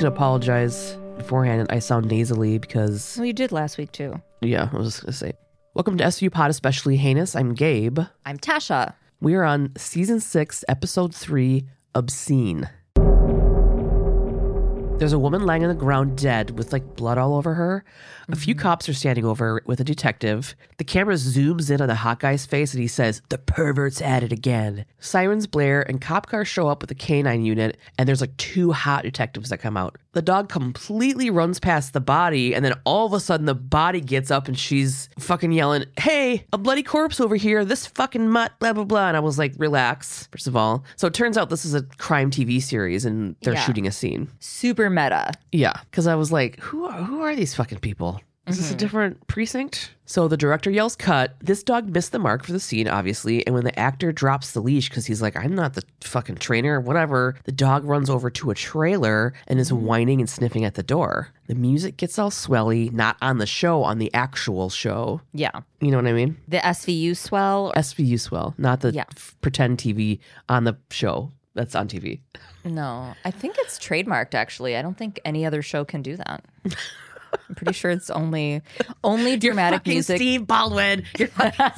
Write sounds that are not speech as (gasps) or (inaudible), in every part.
gonna apologize beforehand. I sound nasally because Well, you did last week too. yeah, I was just gonna say. Welcome to SVU Pod, especially heinous. I'm Gabe. I'm Tasha. We are on season six, episode three, obscene. There's a woman lying on the ground dead with like blood all over her. A few mm-hmm. cops are standing over with a detective. The camera zooms in on the hot guy's face and he says, The pervert's at it again. Sirens blare and cop cars show up with a canine unit and there's like two hot detectives that come out. The dog completely runs past the body and then all of a sudden the body gets up and she's fucking yelling, Hey, a bloody corpse over here. This fucking mutt, blah, blah, blah. And I was like, Relax, first of all. So it turns out this is a crime TV series and they're Yeah. shooting a scene. Super meta. Yeah, because I was like, who are, who are these fucking people? Is this a mm-hmm. different precinct? So the director yells cut. This dog missed the mark for the scene, obviously. And when the actor drops the leash because he's like, I'm not the fucking trainer, whatever, the dog runs over to a trailer and is mm-hmm. whining and sniffing at the door. The music gets all swelly, not on the show, on the actual show. Yeah. You know what I mean? The SVU swell. SVU swell, not the Yeah. f- pretend TV on the show that's on TV. No, I think it's trademarked. Actually, I don't think any other show can do that. (laughs) I'm pretty sure it's only only dramatic Fucking music. Steve Baldwin. You're (laughs) fucking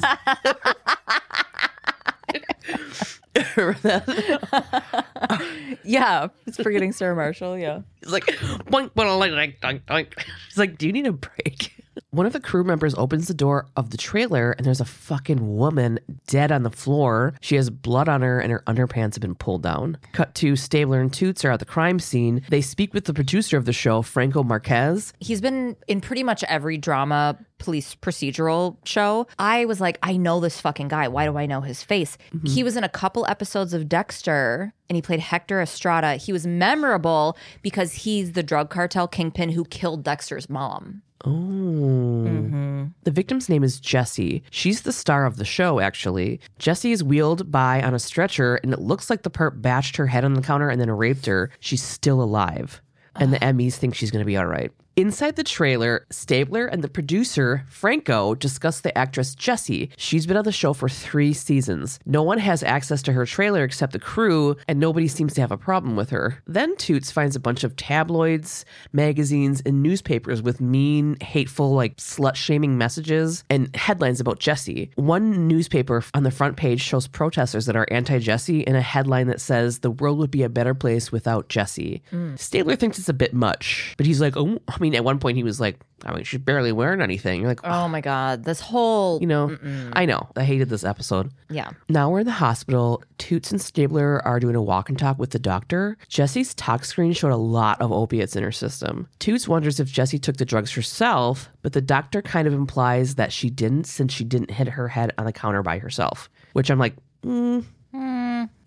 Yeah, it's forgetting Sarah Marshall. Yeah. He's like, boink, boink, boink, boink, boink. He's like, do you need a break? One of the crew members opens the door of the trailer and there's a fucking woman dead on the floor. She has blood on her and her underpants have been pulled down. Cut to Stabler and Toots are at the crime scene. They speak with the producer of the show, Franco Marquez. He's been in pretty much every drama police procedural show. I was like, I know this fucking guy. Why do I know his face? Mm-hmm. He was in a couple episodes of Dexter and he played Hector Estrada. He was memorable because he's the drug cartel kingpin who killed Dexter's mom. Oh. Mm-hmm. The victim's name is Jessie. She's the star of the show, actually. Jessie is wheeled by on a stretcher, and it looks like the perp bashed her head on the counter and then raped her. She's still alive. And the Emmys think she's going to be all right. Inside the trailer, Stabler and the producer, Franco, discuss the actress Jessie. She's been on the show for three seasons. No one has access to her trailer except the crew, and nobody seems to have a problem with her. Then Toots finds a bunch of tabloids, magazines, and newspapers with mean, hateful, like slut shaming messages and headlines about Jessie. One newspaper on the front page shows protesters that are anti Jessie and a headline that says, The world would be a better place without Jessie. Mm. Stabler thinks it's a bit much, but he's like, Oh, mean, at one point he was like, I mean, she's barely wearing anything. You're like, Oh my God. This whole, you know, I know. I hated this episode. yeah. Now we're in the hospital. Toots and Stabler are doing a walk and talk with the doctor. Jesse's tox screen showed a lot of opiates in her system. Toots wonders if Jessie took the drugs herself, but the doctor kind of implies that she didn't since she didn't hit her head on the counter by herself. Which I'm like, mm,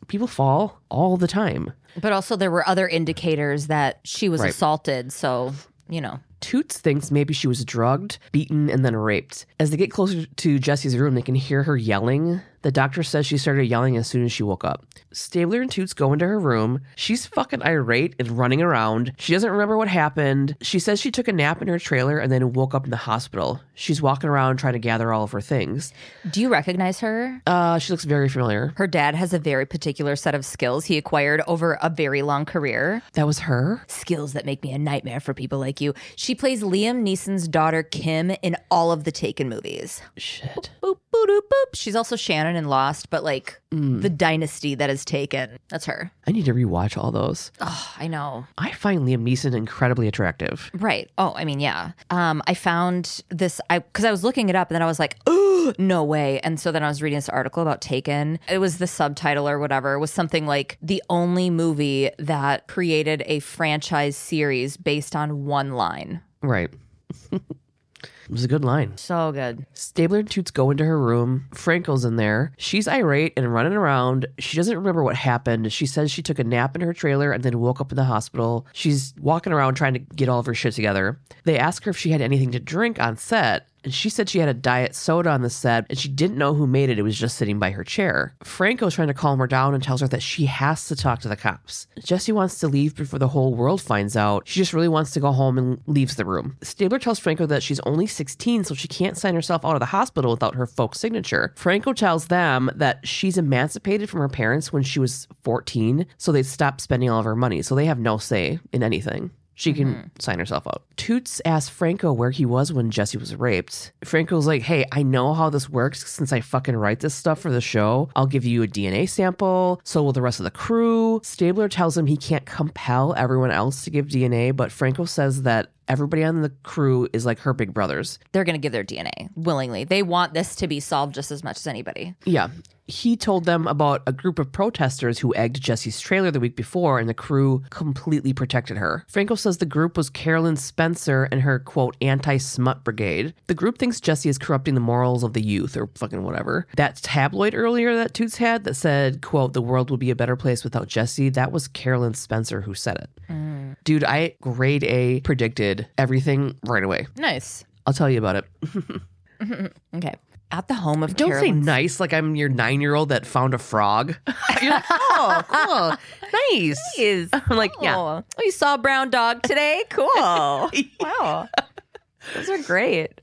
people fall all the time. But also, there were other indicators that she was Right. assaulted. So, you know. Toots thinks maybe she was drugged, beaten, and then raped. As they get closer to Jesse's room, they can hear her yelling. The doctor says she started yelling as soon as she woke up. Stabler and Toots go into her room. She's fucking irate and running around. She doesn't remember what happened. She says she took a nap in her trailer and then woke up in the hospital. She's walking around trying to gather all of her things. Do you recognize her? Uh, she looks very familiar. Her dad has a very particular set of skills he acquired over a very long career. That was her? Skills that make me a nightmare for people like you. She plays Liam Neeson's daughter, Kim, in all of the Taken movies. Shit. Boop, boop, boop, boop. She's also Shannon in Lost, but like the dynasty that is Taken. That's her. I need to rewatch all those. Oh, I know. I find Liam Neeson incredibly attractive. Right. Oh, I mean, yeah. Um, I found this I because I was looking it up and then I was like, oh, no way. And so then I was reading this article about Taken. It was the subtitle or whatever. It was something like the only movie that created a franchise series based on one line. Right. (laughs) it was a good line. So good. Stabler and Toots go into her room. Franco's in there. She's irate and running around. She doesn't remember what happened. She says she took a nap in her trailer and then woke up in the hospital. She's walking around trying to get all of her shit together. They ask her if she had anything to drink on set. And she said she had a diet soda on the set and she didn't know who made it. It was just sitting by her chair. Franco's trying to calm her down and tells her that she has to talk to the cops. Jessie wants to leave before the whole world finds out. She just really wants to go home and leaves the room. Stabler tells Franco that she's only 16, so she can't sign herself out of the hospital without her folks' signature. Franco tells them that she's emancipated from her parents when she was 14, so they stopped spending all of her money, so they have no say in anything. She can mm-hmm. sign herself out. Toots asked Franco where he was when Jesse was raped. Franco's like, hey, I know how this works since I fucking write this stuff for the show. I'll give you a DNA sample. So will the rest of the crew. Stabler tells him he can't compel everyone else to give DNA, but Franco says that everybody on the crew is like her big brothers. They're going to give their DNA willingly. They want this to be solved just as much as anybody. Yeah. He told them about a group of protesters who egged Jesse's trailer the week before, and the crew completely protected her. Franco says the group was Carolyn Spencer and her quote anti smut brigade. The group thinks Jesse is corrupting the morals of the youth or fucking whatever. That tabloid earlier that Toots had that said, quote, the world would be a better place without Jesse, that was Carolyn Spencer who said it. Mm. Dude, I grade A predicted everything right away. Nice. I'll tell you about it. (laughs) (laughs) Okay. At the home of Don't say nice like I'm your nine year old that found a frog. (laughs) You're like, oh, cool. Nice. is. (laughs) I'm like, yeah. Oh, you saw a brown dog today? (laughs) Cool. wow. Those are great.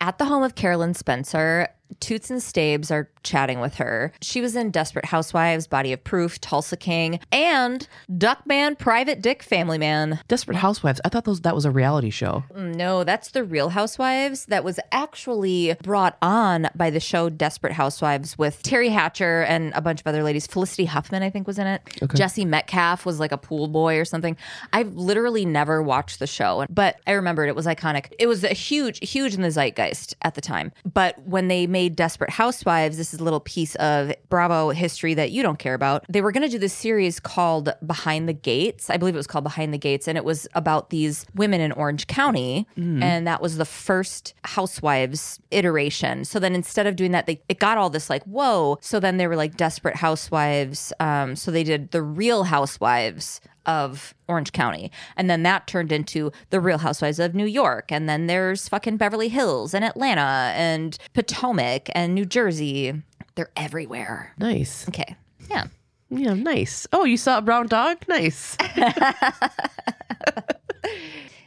At the home of Carolyn Spencer, Toots and Stabes are chatting with her. She was in Desperate Housewives, Body of Proof, Tulsa King, and Duckman, Private Dick, Family Man. Desperate Housewives. I thought those that was a reality show. Mm, no, that's the Real Housewives that was actually brought on by the show Desperate Housewives with Teri Hatcher and a bunch of other ladies. Felicity Huffman, I think, was in it. Jesse Metcalfe was like a pool boy or something. I've literally never watched the show, but I remembered it was iconic. It was a huge, huge in the zeitgeist at the time. But when they made Desperate Housewives, this is a little piece of Bravo history that you don't care about. They were going to do this series called Behind the Gates. I believe it was called Behind the Gates, and it was about these women in Orange County, and that was the first Housewives iteration. So then instead of doing that, they it got all this like whoa. So then they were like Desperate Housewives. Um, so they did the Real Housewives of Orange County. And then that turned into the Real Housewives of New York. And then there's fucking Beverly Hills and Atlanta and Potomac and New Jersey. They're everywhere. Nice. Okay. Yeah. Yeah, nice. Oh, you saw a brown dog? Nice. (laughs)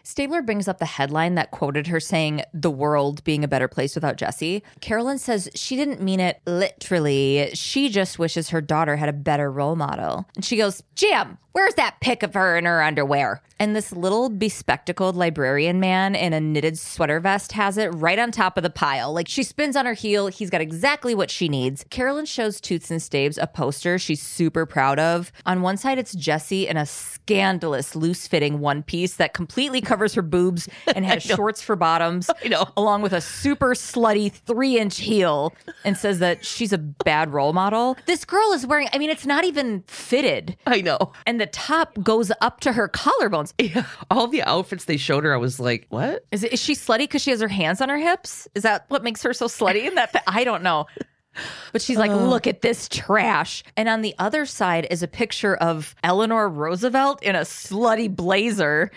Stabler brings up the headline that quoted her saying, the world being a better place without Jesse. Carolyn says she didn't mean it literally. She just wishes her daughter had a better role model. And she goes, Jim, where's that pic of her in her underwear? And this little bespectacled librarian man in a knitted sweater vest has it right on top of the pile. Like she spins on her heel. He's got exactly what she needs. Carolyn shows Toots and Stabes a poster she's super proud of. On one side, it's Jesse in a scandalous, loose fitting one piece that completely covers her boobs and (laughs) has shorts for bottoms, I know. along with a super slutty three inch heel, and says that she's a bad role model. This girl is wearing, I mean, it's not even fitted. I know. And the top goes up to her collarbones. Yeah. All the outfits they showed her, I was like, what? Is, it, is she slutty because she has her hands on her hips? Is that what makes her so slutty? In that, I don't know. But she's like, look at this trash. And on the other side is a picture of Eleanor Roosevelt in a slutty blazer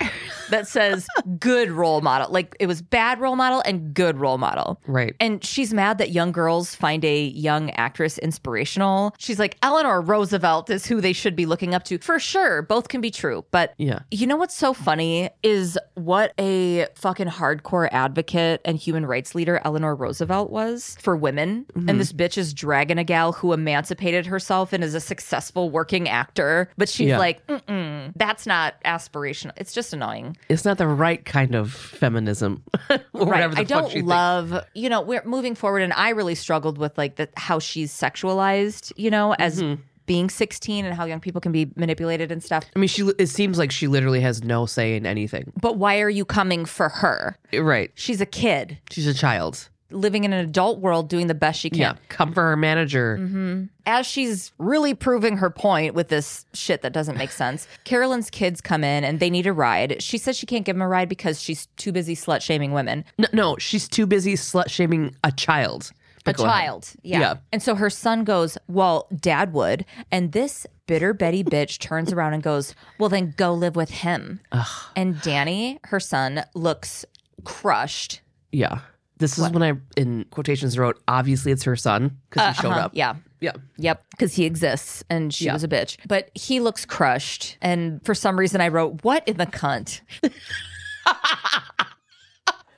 that (laughs) says good role model. Like it was bad role model and good role model. Right. And she's mad that young girls find a young actress inspirational. She's like, Eleanor Roosevelt is who they should be looking up to. For sure, both can be true. But Yeah. you know what's so funny is what a fucking hardcore advocate and human rights leader Eleanor Roosevelt was for women. And mm-hmm. this bitch is dragging a gal who emancipated herself and is a successful working actor. But she's Yeah. like, Mm-mm, that's not aspirational. It's just annoying. It's not the right kind of feminism. (laughs) or whatever the I don't she thinks. love, you know, we're moving forward, and I really struggled with like the how she's sexualized, you know, as Mm-hmm. being 16 and how young people can be manipulated and stuff. I mean, she. It seems like she literally has no say in anything. But why are you coming for her? Right. She's a kid She's a child. Living in an adult world doing the best she can. Yeah. Come for her manager. Mm-hmm. As she's really proving her point with this shit that doesn't make sense, (laughs) Carolyn's kids come in and they need a ride. She says she can't give them a ride because she's too busy slut shaming women. No, no, she's too busy slut shaming a child. a But ahead. child. Yeah. Yeah. And so her son goes, Well, dad would. And this bitter Betty bitch turns around and goes, Well, then go live with him. And Danny, her son, looks crushed. Yeah. This is when I, in quotations, wrote, obviously it's her son because he showed Uh-huh, up. Yeah. Yeah. Yep, because he exists and she Yeah. was a bitch. But he looks crushed. And for some reason, I wrote, What in the cunt? (laughs)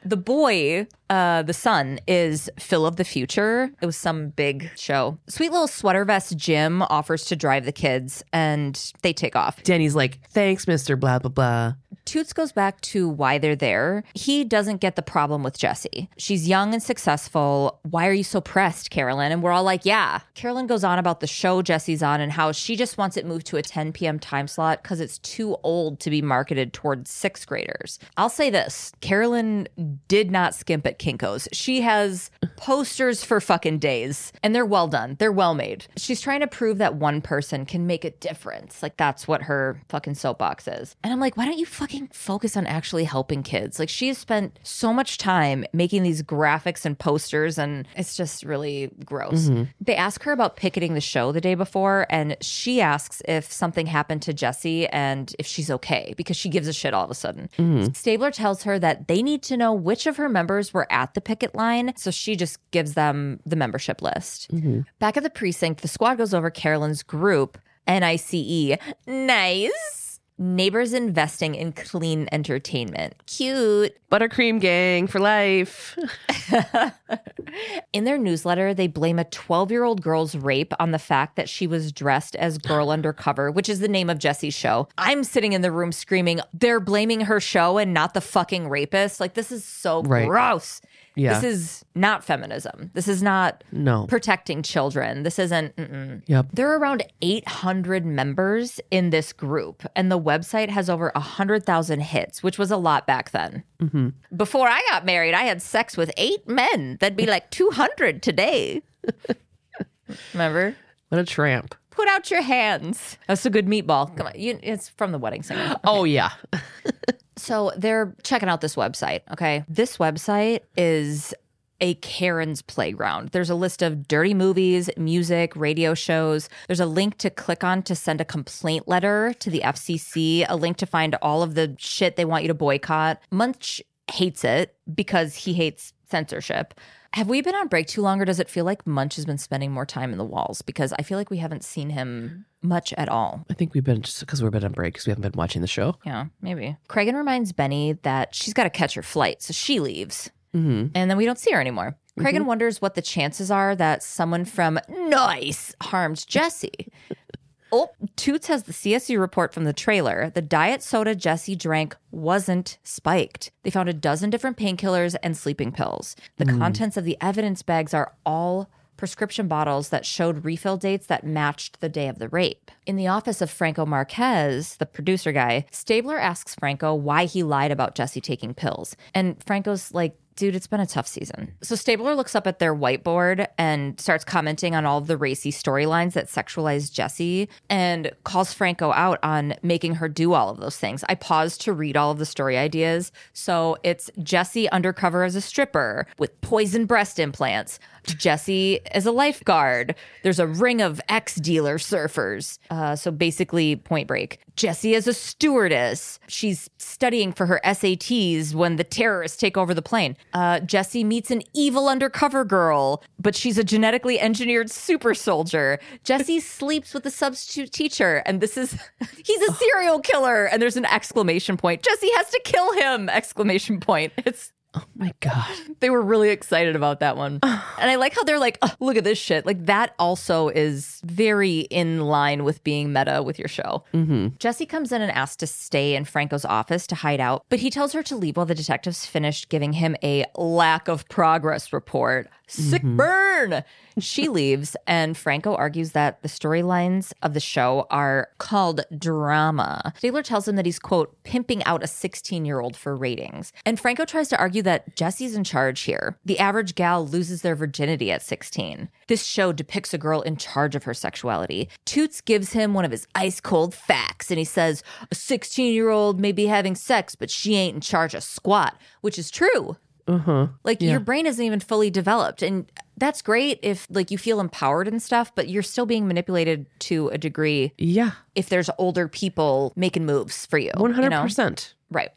the boy, uh, the son, is Phil of the Future. It was some big show. Sweet little sweater vest Jim offers to drive the kids and they take off. Danny's like, thanks, Mr. Blah, blah, blah. Toots goes back to why they're there. He doesn't get the problem with Jesse. She's young and successful. Why are you so pressed, Carolyn? And we're all like, yeah. Carolyn goes on about the show Jesse's on and how she just wants it moved to a 10 p.m. time slot because it's too old to be marketed towards sixth graders. I'll say this Carolyn did not skimp at Kinko's. She has posters for fucking days and they're well done. They're well made. She's trying to prove that one person can make a difference. Like that's what her fucking soapbox is. And I'm like, why don't you fucking focus on actually helping kids? Like she has spent so much time making these graphics and posters and it's just really gross. Mm-hmm. They ask her about picketing the show the day before and she asks if something happened to Jesse and if she's okay because she gives a shit all of a sudden. Mm-hmm. Stabler tells her that they need to know which of her members were at the picket line, so she just gives them the membership list. Mm-hmm. Back at the precinct, the squad goes over Carolyn's group, NICE. Nice. Neighbors investing in clean entertainment. Cute. Buttercream gang for life. (laughs) In their newsletter, they blame a 12 year old girl's rape on the fact that she was dressed as Girl Undercover, which is the name of Jesse's show. I'm sitting in the room screaming, they're blaming her show and not the fucking rapist. Like, this is so Right. gross. Yeah. This is not feminism. This is not No. protecting children. This isn't. Mm-mm. Yep. There are around 800 members in this group, and the website has over 100,000 hits, which was a lot back then. Mm-hmm. Before I got married, I had sex with eight men. That'd be like 200 today. (laughs) Remember? What a tramp. Put out your hands. That's a good meatball. Come on. You, it's from the wedding singer. Oh, yeah. (laughs) So they're checking out this website. Okay. This website is a Karen's playground. There's a list of dirty movies, music, radio shows. There's a link to click on to send a complaint letter to the FCC, a link to find all of the shit they want you to boycott. Munch hates it because he hates censorship. Have we been on break too long, or does it feel like Munch has been spending more time in the walls? Because I feel like we haven't seen him much at all. I think we've been, just because we've been on break, because we haven't been watching the show. Yeah, maybe. Cragen reminds Benny that she's got to catch her flight, so she leaves. Mm-hmm. And then we don't see her anymore. Cragen wonders what the chances are that someone from Nice harmed Jesse. Oh, Toots has the CSU report from the trailer. The diet soda Jesse drank wasn't spiked. They found a dozen different painkillers and sleeping pills. The hmm. contents of the evidence bags are all prescription bottles that showed refill dates that matched the day of the rape. In the office of Franco Marquez, the producer guy, Stabler asks Franco why he lied about Jesse taking pills. And Franco's like, dude, it's been a tough season. So Stabler looks up at their whiteboard and starts commenting on all the racy storylines that sexualize Jesse and calls Franco out on making her do all of those things. I paused to read all of the story ideas. So it's Jesse undercover as a stripper with poison breast implants. Jesse as a lifeguard. There's a ring of ex dealer surfers. Uh, so basically, point break. Jesse as a stewardess. She's studying for her SATs when the terrorists take over the plane. Uh, Jesse meets an evil undercover girl, but she's a genetically engineered super soldier. Jesse (laughs) sleeps with a substitute teacher, and this is (laughs) he's a serial killer. And there's an exclamation point. Jesse has to kill him! Exclamation point. It's Oh, my God. they were really excited about that one. and I like how they're like, "Oh, look at this shit. Like that also is very in line with being meta with your show. Mm-hmm. Jesse comes in and asks to stay in Franco's office to hide out, but he tells her to leave while the detectives finished giving him a lack of progress report. Sick mm-hmm. burn. She leaves, and Franco argues that the storylines of the show are called drama. Taylor tells him that he's, quote, pimping out a 16 year old for ratings. And Franco tries to argue that Jesse's in charge here. The average gal loses their virginity at 16. This show depicts a girl in charge of her sexuality. Toots gives him one of his ice cold facts, and he says, a 16 year old may be having sex, but she ain't in charge of squat, which is true. Uh-huh. Like your brain isn't even fully developed. And that's great if like you feel empowered and stuff, but you're still being manipulated to a degree Yeah. if there's older people making moves for you. One you hundred know? percent. Right.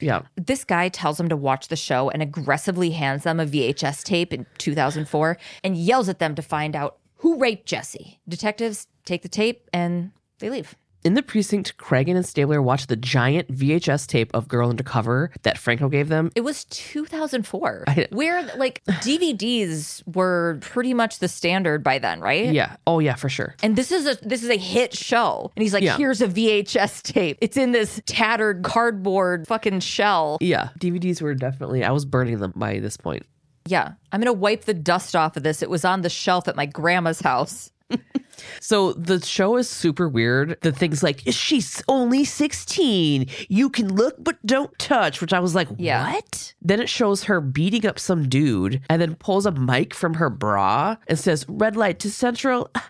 Yeah. This guy tells them to watch the show and aggressively hands them a VHS tape in 2004 and yells at them to find out who raped Jesse. Detectives take the tape and they leave. In the precinct, Cragen and Stabler watch the giant VHS tape of Girl Undercover that Franco gave them. It was 2004, where like (sighs) DVDs were pretty much the standard by then, right? Yeah. Oh yeah, for sure. And this is a this is a hit show. And he's like, Yeah. here's a VHS tape. It's in this tattered cardboard fucking shell. Yeah. DVDs were definitely I was burning them by this point. Yeah. I'm gonna wipe the dust off of this. It was on the shelf at my grandma's house. (laughs) So the show is super weird. The things like she's only 16. You can look but don't touch, which I was like, Yeah. what? Then it shows her beating up some dude and then pulls a mic from her bra and says, "Red light to central. (sighs)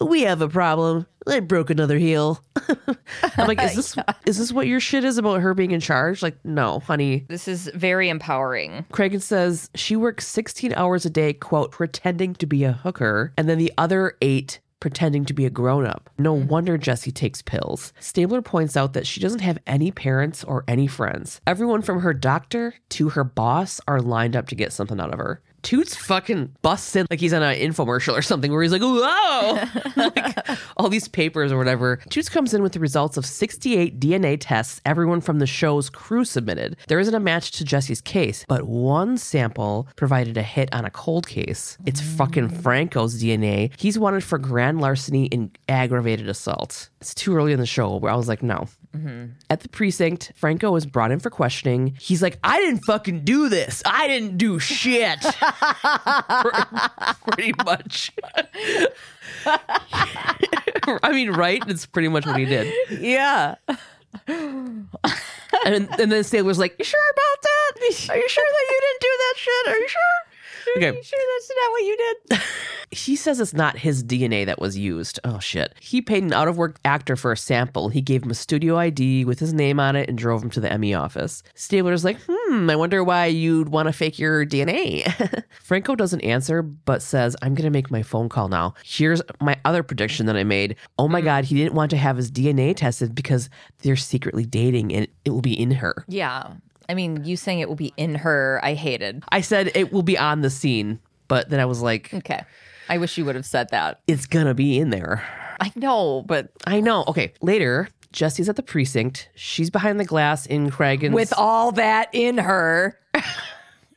We have a problem. I broke another heel." (laughs) I'm like, is (laughs) this is this what your shit is about her being in charge? Like, no, honey. This is very empowering. Cragen says she works 16 hours a day, quote, pretending to be a hooker, and then the other eight pretending to be a grown up. No mm-hmm. wonder Jessie takes pills. Stabler points out that she doesn't have any parents or any friends. Everyone from her doctor to her boss are lined up to get something out of her. Toots fucking busts in like he's on an infomercial or something where he's like, whoa, (laughs) like all these papers or whatever. Toots comes in with the results of 68 DNA tests everyone from the show's crew submitted. There isn't a match to Jesse's case, but one sample provided a hit on a cold case. It's fucking mm. Franco's DNA. He's wanted for grand larceny and aggravated assault. It's too early in the show where I was like, no. Mm-hmm. At the precinct, Franco is brought in for questioning. He's like, I didn't fucking do this. I didn't do shit. (laughs) (laughs) pretty much. I mean, right? It's pretty much what he did. Yeah. And, and then Stabler's like, You sure about that? Are you sure that you didn't do that shit? Are you sure? Okay. sure that's not what you did? He says it's not his DNA that was used. Oh shit. He paid an out of work actor for a sample. He gave him a studio ID with his name on it and drove him to the ME office. Stabler's like, hmm, I wonder why you'd want to fake your DNA. (laughs) Franco doesn't answer, but says, I'm going to make my phone call now. Here's my other prediction that I made. Oh my God, he didn't want to have his DNA tested because they're secretly dating and it will be in her. Yeah. I mean, you saying it will be in her, I hated. I said it will be on the scene, but then I was like, Okay. I wish you would have said that. it's going to be in there. I know, but I know. Okay, later, Jesse's at the precinct. She's behind the glass in Cragen's. with all that in her. (laughs)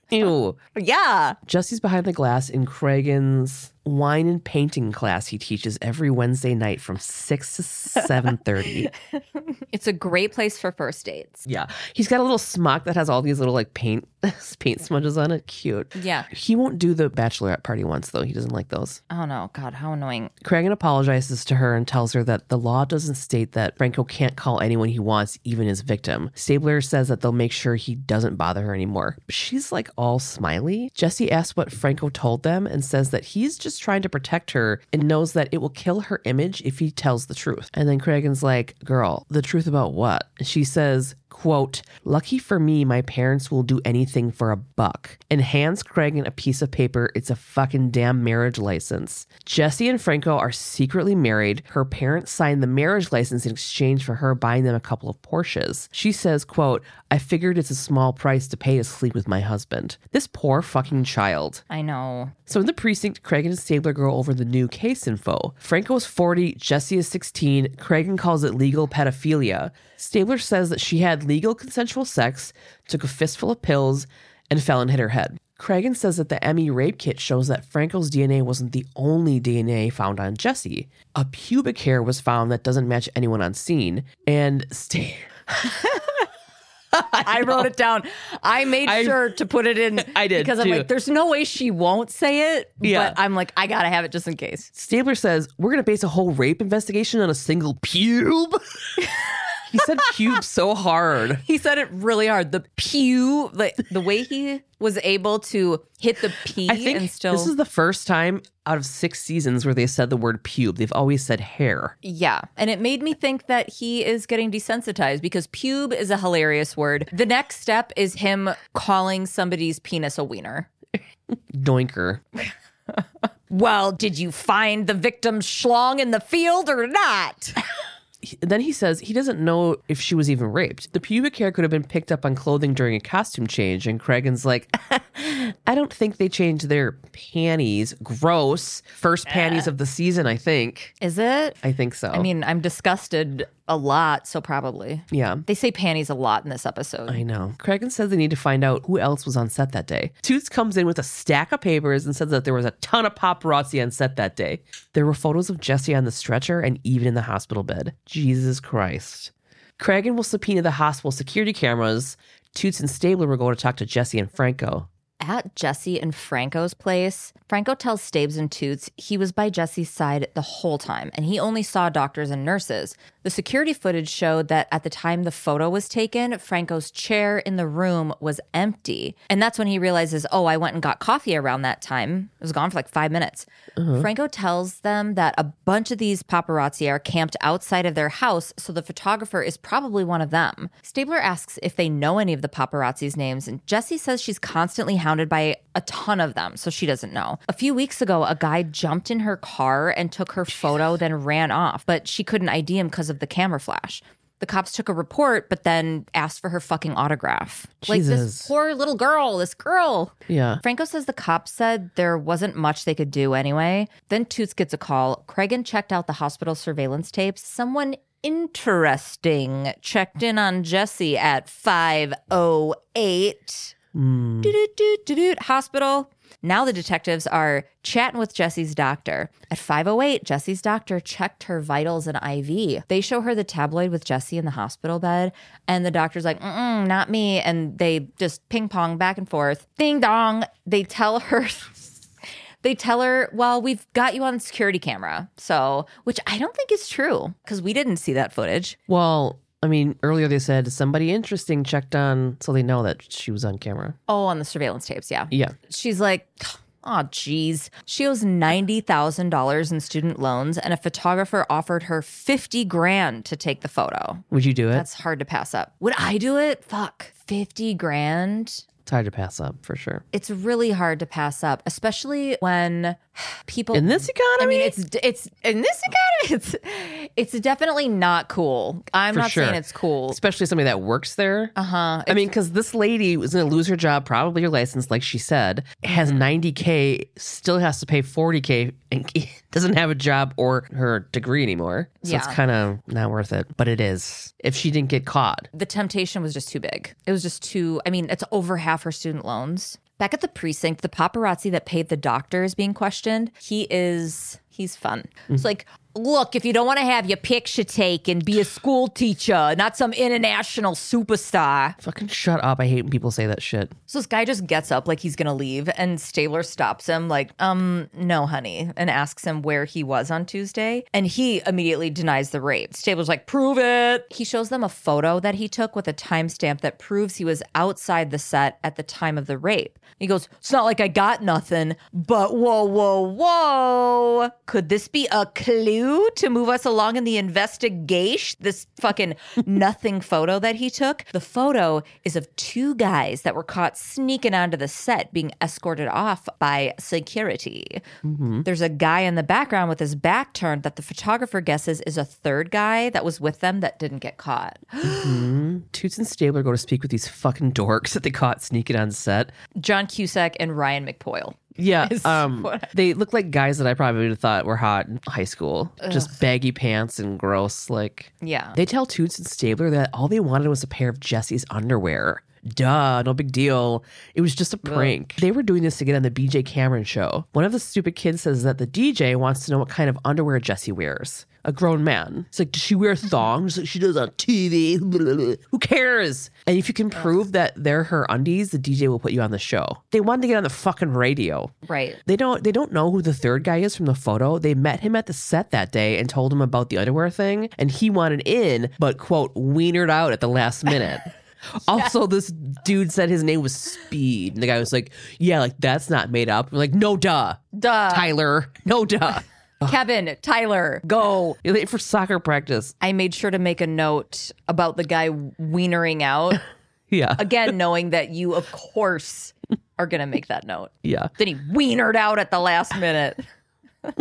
Ew. Yeah. Jesse's behind the glass in Cragen's wine and painting class he teaches every Wednesday night from 6 to 7.30. (laughs) (laughs) It's a great place for first dates. yeah. He's got a little smock that has all these little like paint (laughs) paint smudges on it. Cute. Yeah. He won't do the bachelorette party once though. He doesn't like those. Oh no, God, how annoying. Cragen apologizes to her and tells her that the law doesn't state that Franco can't call anyone he wants, even his victim. Stabler says that they'll make sure he doesn't bother her anymore. She's like all smiley. Jesse asks what Franco told them and says that he's just trying to protect her and knows that it will kill her image if he tells the truth. And then Cragen's like, Girl, the truth about what? She says, quote, Lucky for me, my parents will do anything for a buck. And hands Cragen a piece of paper. It's a fucking damn marriage license. Jesse and Franco are secretly married. Her parents signed the marriage license in exchange for her buying them a couple of Porsches. She says, quote, I figured it's a small price to pay to sleep with my husband. This poor fucking child. I know. So in the precinct, Cragen Stabler go over the new case info. Franco is 40, Jesse is 16. Cragen calls it legal pedophilia. Stabler says that she had legal consensual sex, took a fistful of pills, and fell and hit her head. Cragen says that the ME rape kit shows that Franco's DNA wasn't the only DNA found on Jesse. A pubic hair was found that doesn't match anyone on scene. And Sta- (laughs) I wrote it down. I made I- sure to put it in. (laughs) I did, because I'm too. like, there's no way she won't say it. Yeah. but I'm like, I gotta have it just in case. Stabler says, We're going to base a whole rape investigation on a single pube. (laughs) he said pube so hard. He said it really hard. The pew, like the way he was able to hit the P I think and still, this is the first time out of six seasons where they said the word pube. They've always said hair. yeah. And it made me think that he is getting desensitized because pube is a hilarious word. The next step is him calling somebody's penis a wiener. Doinker. (laughs) Well, did you find the victim's schlong in the field or not? (laughs) he- then he says he doesn't know if she was even raped. The pubic hair could have been picked up on clothing during a costume change. And Cragen's like, (laughs) I don't think they changed their panties. Gross. First panties uh, of the season, I think. Is it? I think so. I mean, I'm disgusted a lot, so probably. yeah. They say panties a lot in this episode. I know. Cragen says they need to find out who else was on set that day. Toots comes in with a stack of papers and says that there was a ton of paparazzi on set that day. There were photos of Jesse on the stretcher and even in the hospital bed. Jesus Christ. Cragen will subpoena the hospital security cameras. Toots and Stabler will go to talk to Jesse and Franco. At Jesse and Franco's place, Franco tells Stabes and Toots he was by Jesse's side the whole time and he only saw doctors and nurses. The security footage showed that at the time the photo was taken, Franco's chair in the room was empty. And that's when he realizes, oh, I went and got coffee around that time. It was gone for like five minutes. Uh-huh. Franco tells them that a bunch of these paparazzi are camped outside of their house, so the photographer is probably one of them. Stabler asks if they know any of the paparazzi's names, and Jesse says she's constantly hounded by a ton of them, so she doesn't know. A few weeks ago, a guy jumped in her car and took her photo, then ran off, but she couldn't ID him because of the camera flash. The cops took a report, but then asked for her fucking autograph. Like this poor little girl, this girl. Yeah. Franco says the cops said there wasn't much they could do anyway. Then Toots gets a call. Cragen checked out the hospital surveillance tapes. Someone interesting checked in on Jesse at 508. Doot-doot-doot-doot-doot. Hospital. Now the detectives are chatting with Jesse's doctor. At 508, Jesse's doctor checked her vitals and IV. They show her the tabloid with Jesse in the hospital bed, and the doctor's like, Mm-mm, not me. And they just ping pong back and forth. Ding dong. They tell her. They tell her, well, we've got you on security camera. So, which I don't think is true because we didn't see that footage. Well, I mean, earlier they said somebody interesting checked on, so they know that she was on camera. Oh, on the surveillance tapes. Yeah. Yeah. She's like, oh, geez. She owes $90,000 in student loans, and a photographer offered her 50 grand to take the photo. Would you do it? That's hard to pass up. Would I do it? Fuck. 50 grand? It's hard to pass up for sure. It's really hard to pass up, especially when (sighs) people In this economy? I mean, it's it's in this economy, (laughs) it's it's definitely not cool. I'm For not sure. saying it's cool. especially somebody that works there. Uh huh. I mean, because this lady was going to lose her job, probably her license, like she said, has Mm-hmm. 90K, still has to pay 40K, and (laughs) doesn't have a job or her degree anymore. So it's kind of not worth it. But it is if she didn't get caught. the temptation was just too big. It was just too, I mean, it's over half her student loans. Back at the precinct, the paparazzi that paid the doctor is being questioned. He is, he's fun. It's mm-hmm. like, look, if you don't want to have your picture taken, be a school teacher, not some international superstar. Fucking shut up. I hate when people say that shit. So this guy just gets up like he's gonna leave, and Stabler stops him, like, um, no, honey, and asks him where he was on Tuesday. And he immediately denies the rape. Stabler's like, prove it. He shows them a photo that he took with a timestamp that proves he was outside the set at the time of the rape. He goes, It's not like I got nothing, but whoa, whoa, whoa. Could this be a clue to move us along in the investigation? This fucking nothing photo that he took. The photo is of two guys that were caught sneaking onto the set being escorted off by security. Mm-hmm. There's a guy in the background with his back turned that the photographer guesses is a third guy that was with them that didn't get caught. (gasps) Mm-hmm. Toots and Stabler go to speak with these fucking dorks that they caught sneaking on set. John Cusack and Ryan McPoyle. Yeah, (laughs) um, what they look like guys that I probably would have thought were hot in high school. Just baggy pants and gross. Like, Yeah. they tell Toots and Stabler that all they wanted was a pair of Jesse's underwear. Duh, no big deal. It was just a prank. They were doing this to get on the BJ Cameron show. One of the stupid kids says that the DJ wants to know what kind of underwear Jesse wears. A grown man. It's like, does she wear mm-hmm. thongs like she does on TV? (laughs) Who cares? And if you can prove that they're her undies, the DJ will put you on the show. They wanted to get on the fucking radio. Right. They don't they don't know who the third guy is from the photo. They met him at the set that day and told him about the underwear thing, and he wanted in, but quote, wienered out at the last minute. (laughs) Also, this dude said his name was Speed. And the guy was like, Yeah, like that's not made up. We're like, no duh. Duh. Tyler. No duh. Kevin, Tyler, go. You're late for soccer practice. I made sure to make a note about the guy wienering out. (laughs) Yeah. Again, knowing that you, of course, are going to make that note. Yeah. Then he wienered out at the last minute. (laughs)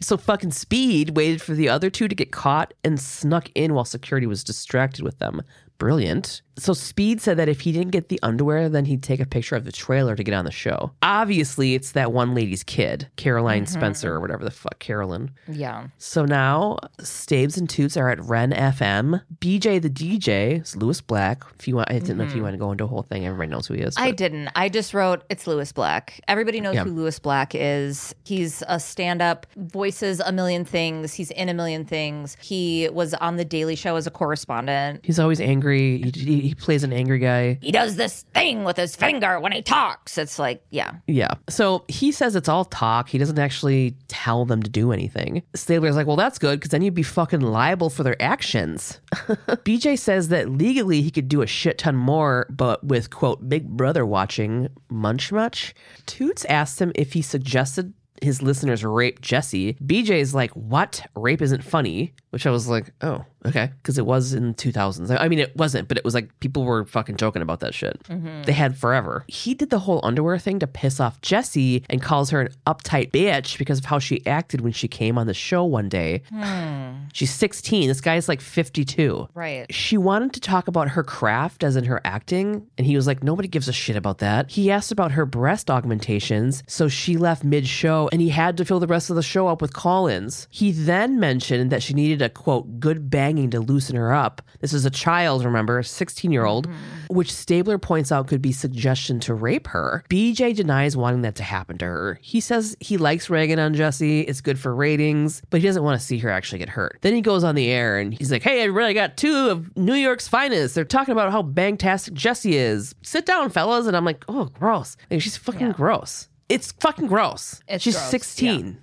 So fucking Speed waited for the other two to get caught and snuck in while security was distracted with them. Brilliant. So Speed said that if he didn't get the underwear, then he'd take a picture of the trailer to get on the show. Obviously, it's that one lady's kid, Caroline mm-hmm. Spencer, or whatever the fuck, Carolyn. Yeah. So now Stabes and Toots are at Ren FM. BJ the DJ is Lewis Black. If you want, I didn't know if you mm-hmm. want to go into a whole thing. Everybody knows who he is. I didn't. I just wrote it's Lewis Black. Everybody knows Yeah. who Lewis Black is. He's a stand up, voices a million things. He's in a million things. He was on The Daily Show as a correspondent. He's always angry. He, he, he plays an angry guy. He does this thing with his finger when he talks. It's like, yeah. Yeah. So he says it's all talk. He doesn't actually tell them to do anything. Stabler's like, well, that's good because then you'd be fucking liable for their actions. (laughs) BJ says that legally he could do a shit ton more, but with, quote, Big Brother watching, munch much. Toots asked him if he suggested his listeners rape Jesse. BJ's like, what? Rape isn't funny. Which I was like, oh, okay. Because it was in 2000s. I mean, it wasn't, but it was like people were fucking joking about that shit. Mm-hmm. They had forever. He did the whole underwear thing to piss off Jesse and calls her an uptight bitch because of how she acted when she came on the show one day. Hmm. She's 16. This guy's like 52. Right. She wanted to talk about her craft, as in her acting, and he was like, Nobody gives a shit about that. He asked about her breast augmentations, so she left mid show and he had to fill the rest of the show up with call ins. He then mentioned that she needed a quote, good banging to loosen her up. This is a child, remember, a 16 year old, mm-hmm. which Stabler points out could be suggestion to rape her. BJ denies wanting that to happen to her. He says he likes ragging on Jesse, it's good for ratings, but he doesn't want to see her actually get hurt. Then he goes on the air and he's like, Hey, everybody, I got two of New York's finest. They're talking about how bangtastic Jesse is. Sit down, fellas. And I'm like, Oh, gross. Like, she's fucking gross. It's fucking gross. It's she's gross, 16,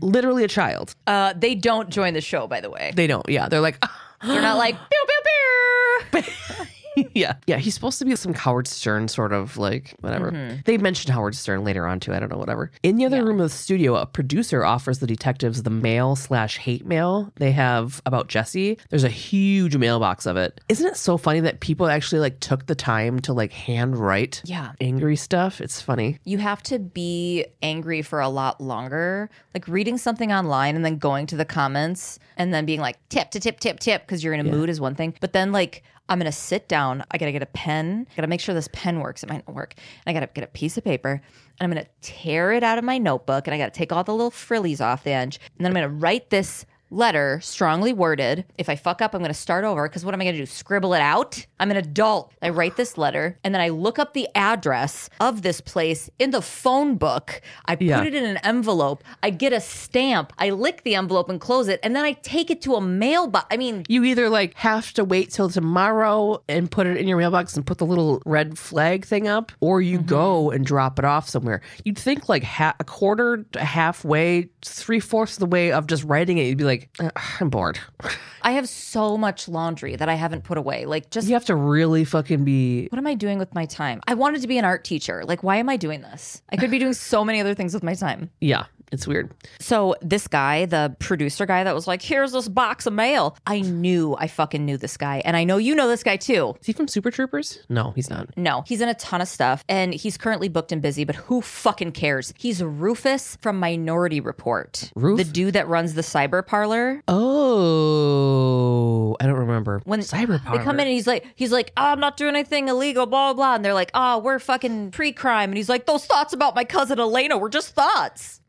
literally a child. Uh, they don't join the show, by the way. They don't. Yeah, they're like, They're not like, (laughs) pew, pew, pew. (laughs) (laughs) yeah, yeah. He's supposed to be some Howard Stern sort of like whatever. Mm-hmm. They mentioned Howard Stern later on too. I don't know, whatever. In the other room of the studio, a producer offers the detectives the mail slash hate mail they have about Jesse. There's a huge mailbox of it. Isn't it so funny that people actually like took the time to like handwrite Yeah. angry stuff? It's funny. you have to be angry for a lot longer. Like reading something online and then going to the comments and then being like tip to tip tip tip because you're in a mood is one thing. But then like I'm gonna sit down. I gotta get a pen. I gotta make sure this pen works. It might not work. And I gotta get a piece of paper and I'm gonna tear it out of my notebook and I gotta take all the little frillies off the edge. And then I'm gonna write this letter strongly worded. If I fuck up, I'm going to start over because what am I going to do? Scribble it out? I'm an adult. I write this letter and then I look up the address of this place in the phone book. I put Yeah. it in an envelope. I get a stamp. I lick the envelope and close it. And then I take it to a mailbox. I mean, You either like have to wait till tomorrow and put it in your mailbox and put the little red flag thing up, or you Mm-hmm. go and drop it off somewhere. You'd think like ha- a quarter to halfway, three fourths of the way of just writing it, you'd be like, "Uh, I'm bored. I have so much laundry that I haven't put away. Like, just You have to really fucking be. what am I doing with my time? I wanted to be an art teacher. Like, why am I doing this? I could be doing so many other things with my time. Yeah, it's weird. So this guy, the producer guy that was like, here's this box of mail. I knew I fucking knew this guy. And I know you know this guy too. Is he from Super Troopers? No, he's not. No, he's in a ton of stuff and he's currently booked and busy, but who fucking cares? He's Rufus from Minority Report. Roof? The dude that runs the cyber parlor. Oh, I don't remember. When Cyber parlor. they come in and he's like, he's like, oh, I'm not doing anything illegal, blah, blah, blah. And they're like, oh, we're fucking pre crime. And he's like, those thoughts about my cousin Elena were just thoughts.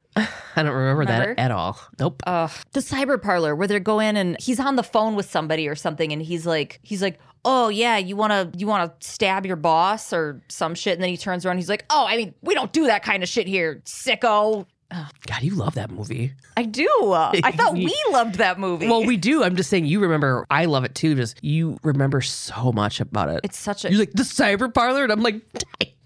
I don't remember, Remember? that at all. Nope. Ugh. The cyber parlor where they go in and he's on the phone with somebody or something and he's like he's like, "Oh yeah, you want to you want to stab your boss or some shit." And then he turns around and he's like, "Oh, I mean, we don't do that kind of shit here, sicko." God, you love that movie. I do. I thought we (laughs) loved that movie. Well, we do. I'm just saying you remember. I love it too. Just you remember so much about it. it's such a You're like the cyber parlor, and I'm like,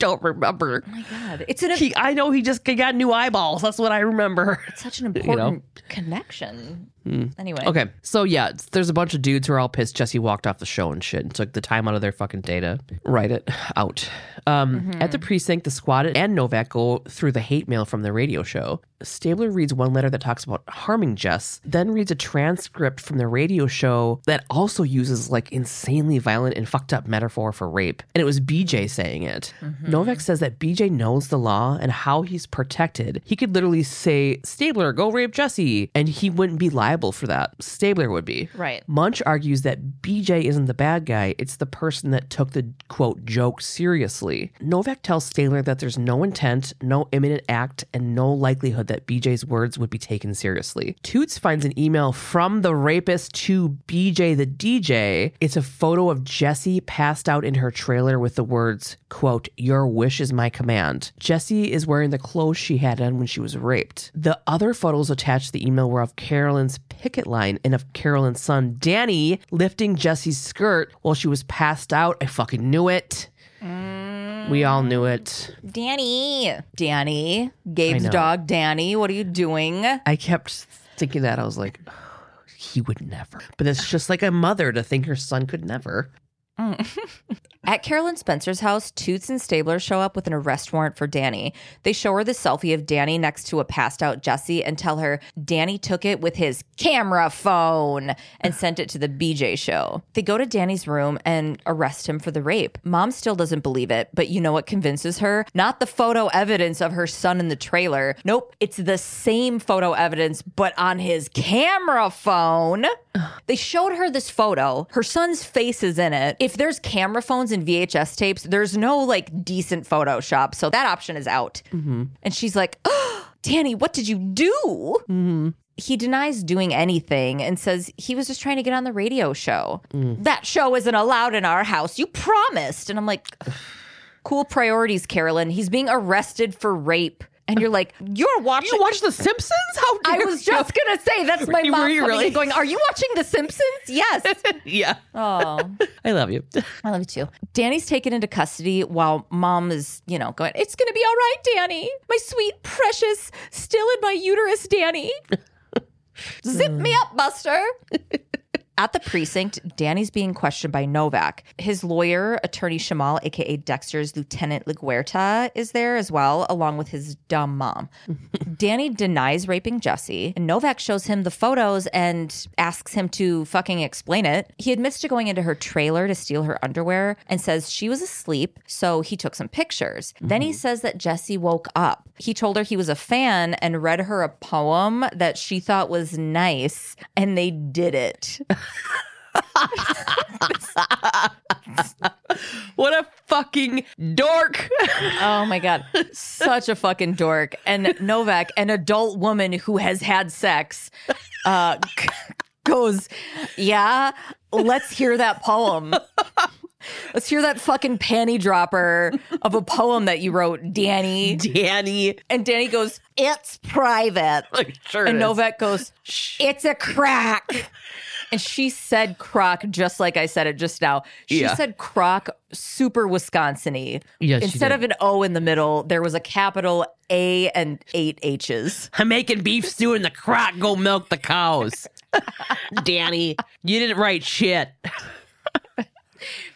don't remember. Oh my god. It's an He, I know he just got new eyeballs. That's what I remember. It's such an (laughs) important connection. Hmm. Anyway. Okay, so yeah, there's a bunch of dudes who are all pissed Jesse walked off the show and shit and took the time out of their fucking day to write it out. Um, mm-hmm. At the precinct, the squad and Novak go through the hate mail from the radio show. Stabler reads one letter that talks about harming Jess, then reads a transcript from the radio show that also uses like insanely violent and fucked up metaphor for rape. And it was BJ saying it. Mm-hmm. Novak says that BJ knows the law and how he's protected. He could literally say, Stabler, go rape Jesse, and he wouldn't be liable for that. Stabler would be. Right. Munch argues that BJ isn't the bad guy, it's the person that took the quote joke seriously. Novak tells Stabler that there's no intent, no imminent act, and no likelihood that BJ's words would be taken seriously. Toots finds an email from the rapist to BJ the DJ. It's a photo of Jesse passed out in her trailer with the words, quote, Your wish is my command. Jesse is wearing the clothes she had on when she was raped. The other photos attached to the email were of Carolyn's picket line and of Carolyn's son, Danny, lifting Jesse's skirt while she was passed out. I fucking knew it. Mm. We all knew it. Danny. Danny. Gabe's dog, Danny. What are you doing? I kept thinking that. I was like, (sighs) he would never. But it's just like a mother to think her son could never. At Carolyn Spencer's house, Toots and Stabler show up with an arrest warrant for Danny. They show her the selfie of Danny next to a passed out Jesse and tell her Danny took it with his camera phone and sent it to the BJ show. They go to Danny's room and arrest him for the rape. Mom still doesn't believe it, but you know what convinces her? Not the photo evidence of her son in the trailer. Nope, it's the same photo evidence, but on his camera phone. They showed her this photo. Her son's face is in it. If there's camera phones and VHS tapes, there's no like decent Photoshop. So that option is out. Mm-hmm. And she's like, oh, (gasps) Danny, what did you do? Mm-hmm. He denies doing anything and says he was just trying to get on the radio show. Mm. That show isn't allowed in our house. You promised. And I'm like, (sighs) cool priorities, Carolyn. He's being arrested for rape. And you're like, you're watching. You watch The Simpsons? How I was you. just gonna say that's my (laughs) mom you coming really? in going, Are you watching The Simpsons? Yes. (laughs) yeah. oh, (laughs) I love you. I love you too. Danny's taken into custody while mom is, you know, going, It's gonna be all right, Danny. My sweet, precious, still in my uterus, Danny. Zip me up, Buster. At the precinct, Danny's being questioned by Novak. His lawyer, attorney Shamal, aka Dexter's Lieutenant LaGuerta, is there as well, along with his dumb mom. (laughs) Danny denies raping Jesse, and Novak shows him the photos and asks him to fucking explain it. He admits to going into her trailer to steal her underwear and says she was asleep, so he took some pictures. Then he mm-hmm. says that Jesse woke up. He told her he was a fan and read her a poem that she thought was nice, and they did it. (laughs) (laughs) What a fucking dork. Oh my God. Such a fucking dork. And Novak, an adult woman who has had sex, uh, goes, Yeah, let's hear that poem. Let's hear that fucking panty dropper of a poem that you wrote, Danny. Danny. And Danny goes, It's private. Like, (laughs) sure. And. Novak goes, It's a crack. And she said croc just like I said it just now. She Yeah. said croc super Wisconsin y. She Instead of an O in the middle, there was a capital A and eight H's. I'm making beef stew in the crock. Go milk the cows. (laughs) Danny, you didn't write shit.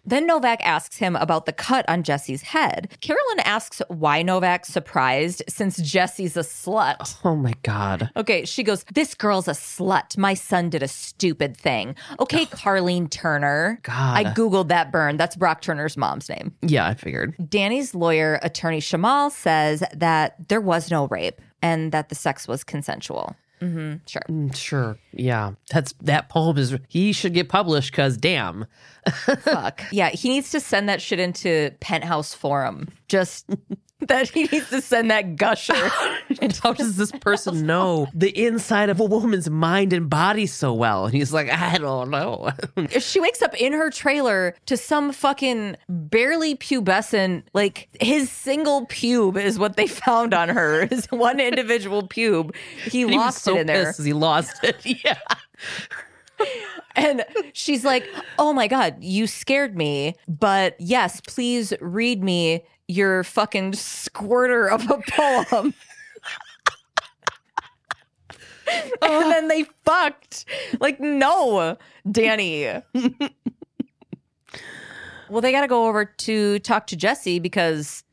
Then Novak asks him about the cut on Jesse's head. Carolyn asks why Novak's surprised since Jesse's a slut. Oh my God. Okay, she goes, This girl's a slut. My son did a stupid thing. Okay, Carleen Turner. God. I Googled that burn. That's Brock Turner's mom's name. Yeah, I figured. Danny's lawyer, attorney Shamal, says that there was no rape and that the sex was consensual. Mm-hmm, sure. Mm, Sure. Yeah. That's that poem is he should get published because damn. (laughs) Fuck. Yeah, he needs to send that shit into Penthouse Forum. Just (laughs) that he needs to send that gusher. (laughs) and How does this person know the inside of a woman's mind and body so well? And he's like, I don't know. (laughs) if she wakes up in her trailer to some fucking barely pubescent, like his single pube is what they found on her, is one individual pube. He He lost so it in there. He lost it. Yeah. And she's like, Oh my God, you scared me. But yes, please read me your fucking squirter of a poem. and then they fucked. Like, no, Danny. well, they got to go over to talk to Jesse because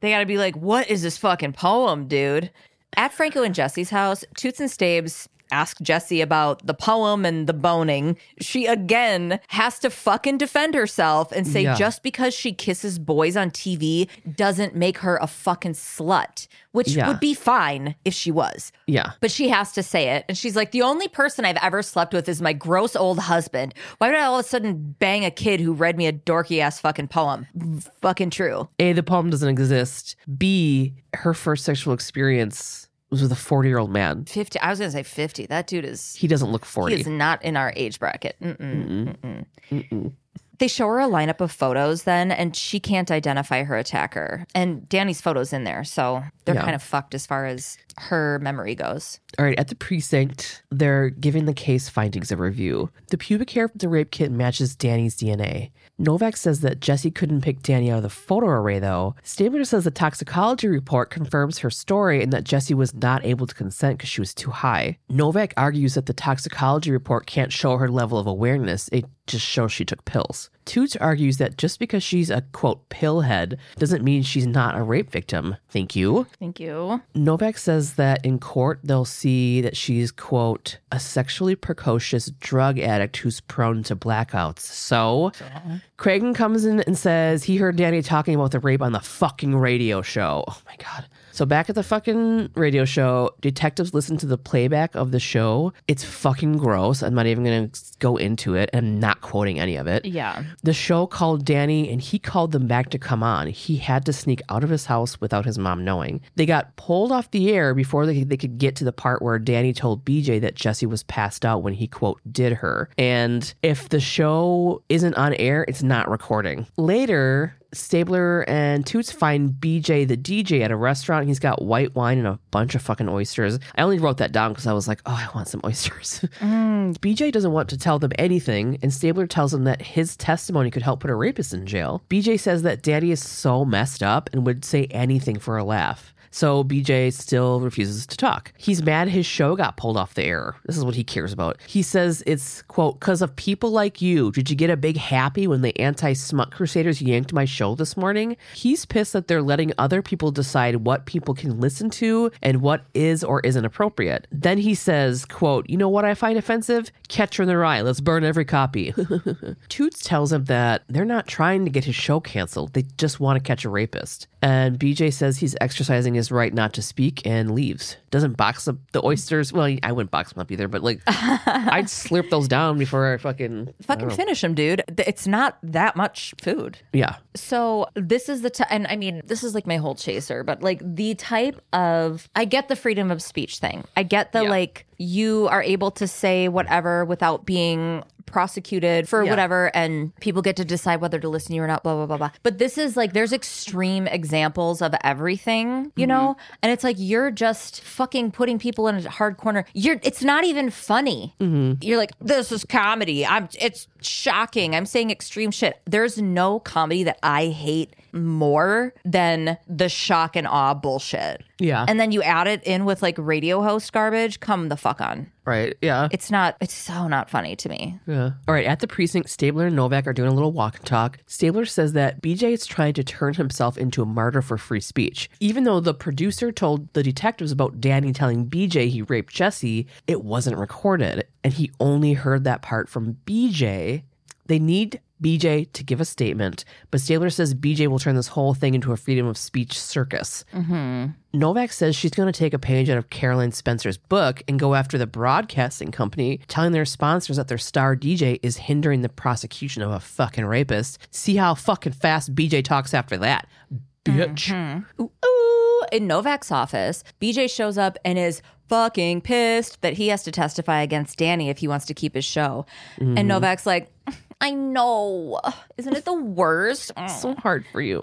they got to be like, what is this fucking poem, dude? At Franco and Jesse's house, Toots and Stabes ask Jesse about the poem and the boning. She again has to fucking defend herself and say Yeah. just because she kisses boys on TV doesn't make her a fucking slut, which Yeah. would be fine if she was. Yeah. But she has to say it. And she's like, the only person I've ever slept with is my gross old husband. Why would I all of a sudden bang a kid who read me a dorky ass fucking poem? Fucking true. A, the poem doesn't exist. B, her first sexual experience was with a 40 year old man. 50. I was going to say 50. That dude is, He doesn't look 40. He's not in our age bracket. Mm-mm, mm-mm. They show her a lineup of photos then, and she can't identify her attacker. And Danny's photo's in there. So they're Yeah. kind of fucked as far as her memory goes. All right, at the precinct, they're giving the case findings a review. The pubic hair from the rape kit matches Danny's DNA. Novak says that Jesse couldn't pick Danny out of the photo array, though. Stabler says the toxicology report confirms her story and that Jesse was not able to consent because she was too high. Novak argues that the toxicology report can't show her level of awareness, it just shows she took pills. Toots argues that just because she's a quote pillhead doesn't mean she's not a rape victim. Thank you. Thank you. Novak says that in court they'll see that she's, quote, a sexually precocious drug addict who's prone to blackouts. So, Cragen comes in and says he heard Danny talking about the rape on the fucking radio show. Oh my God. So, back at the fucking radio show, detectives listen to the playback of the show. It's fucking gross. I'm not even going to go into it. I'm not quoting any of it. Yeah. The show called Danny and he called them back to come on. He had to sneak out of his house without his mom knowing. They got pulled off the air before they, they could get to the part where Danny told BJ that Jesse was passed out when he, quote, did her. And if the show isn't on air, it's not recording. Later, Stabler and Toots find BJ the DJ at a restaurant. He's got white wine and a bunch of fucking oysters. I only wrote that down because I was like, oh, I want some oysters. (laughs) Mm. BJ doesn't want to tell them anything, and Stabler tells him that his testimony could help put a rapist in jail. BJ says that Danny is so messed up and would say anything for a laugh. So BJ still refuses to talk. He's mad his show got pulled off the air. This is what he cares about. He says it's, quote, because of people like you. Did you get a big happy when the anti smut crusaders yanked my show this morning? He's pissed that they're letting other people decide what people can listen to and what is or isn't appropriate. Then he says, quote, you know what I find offensive? Catcher in the Rye. Let's burn every copy. (laughs) Toots tells him that they're not trying to get his show canceled. They just want to catch a rapist. And BJ says he's exercising his right not to speak and leaves. Doesn't box up the oysters. Well, I wouldn't box them up either, but like (laughs) I'd slurp those down before I fucking Fucking finish them, dude. It's not that much food. yeah. So this is the t- and I mean this is like my whole chaser, but like the type of I get the freedom of speech thing. I get the Yeah. like you are able to say whatever without being prosecuted for Yeah. whatever and people get to decide whether to listen to you or not blah blah blah blah but this is like there's extreme examples of everything you mm-hmm. know and it's like you're just fucking putting people in a hard corner. You're it's not even funny. Mm-hmm. You're like this is comedy. I'm it's shocking. I'm saying extreme shit. There's no comedy that i hate more than the shock and awe bullshit Yeah. and then you add it in with like radio host garbage come the fuck on right. Yeah. it's not it's so not funny to me Yeah. All right. At the precinct, Stabler and Novak are doing a little walk and talk. Stabler says that BJ is trying to turn himself into a martyr for free speech. Even though the producer told the detectives about Danny telling BJ he raped Jesse, it wasn't recorded. And he only heard that part from BJ. They need BJ to give a statement, but Stabler says BJ will turn this whole thing into a freedom of speech circus. Mm-hmm. Novak says she's going to take a page out of Caroline Spencer's book and go after the broadcasting company, telling their sponsors that their star DJ is hindering the prosecution of a fucking rapist. See how fucking fast BJ talks after that. Bitch. Mm-hmm. Ooh, ooh. In Novak's office, BJ shows up and is fucking pissed that he has to testify against Danny if he wants to keep his show. And mm-hmm. Novak's like, I know. Isn't it the worst? So mm. hard for you.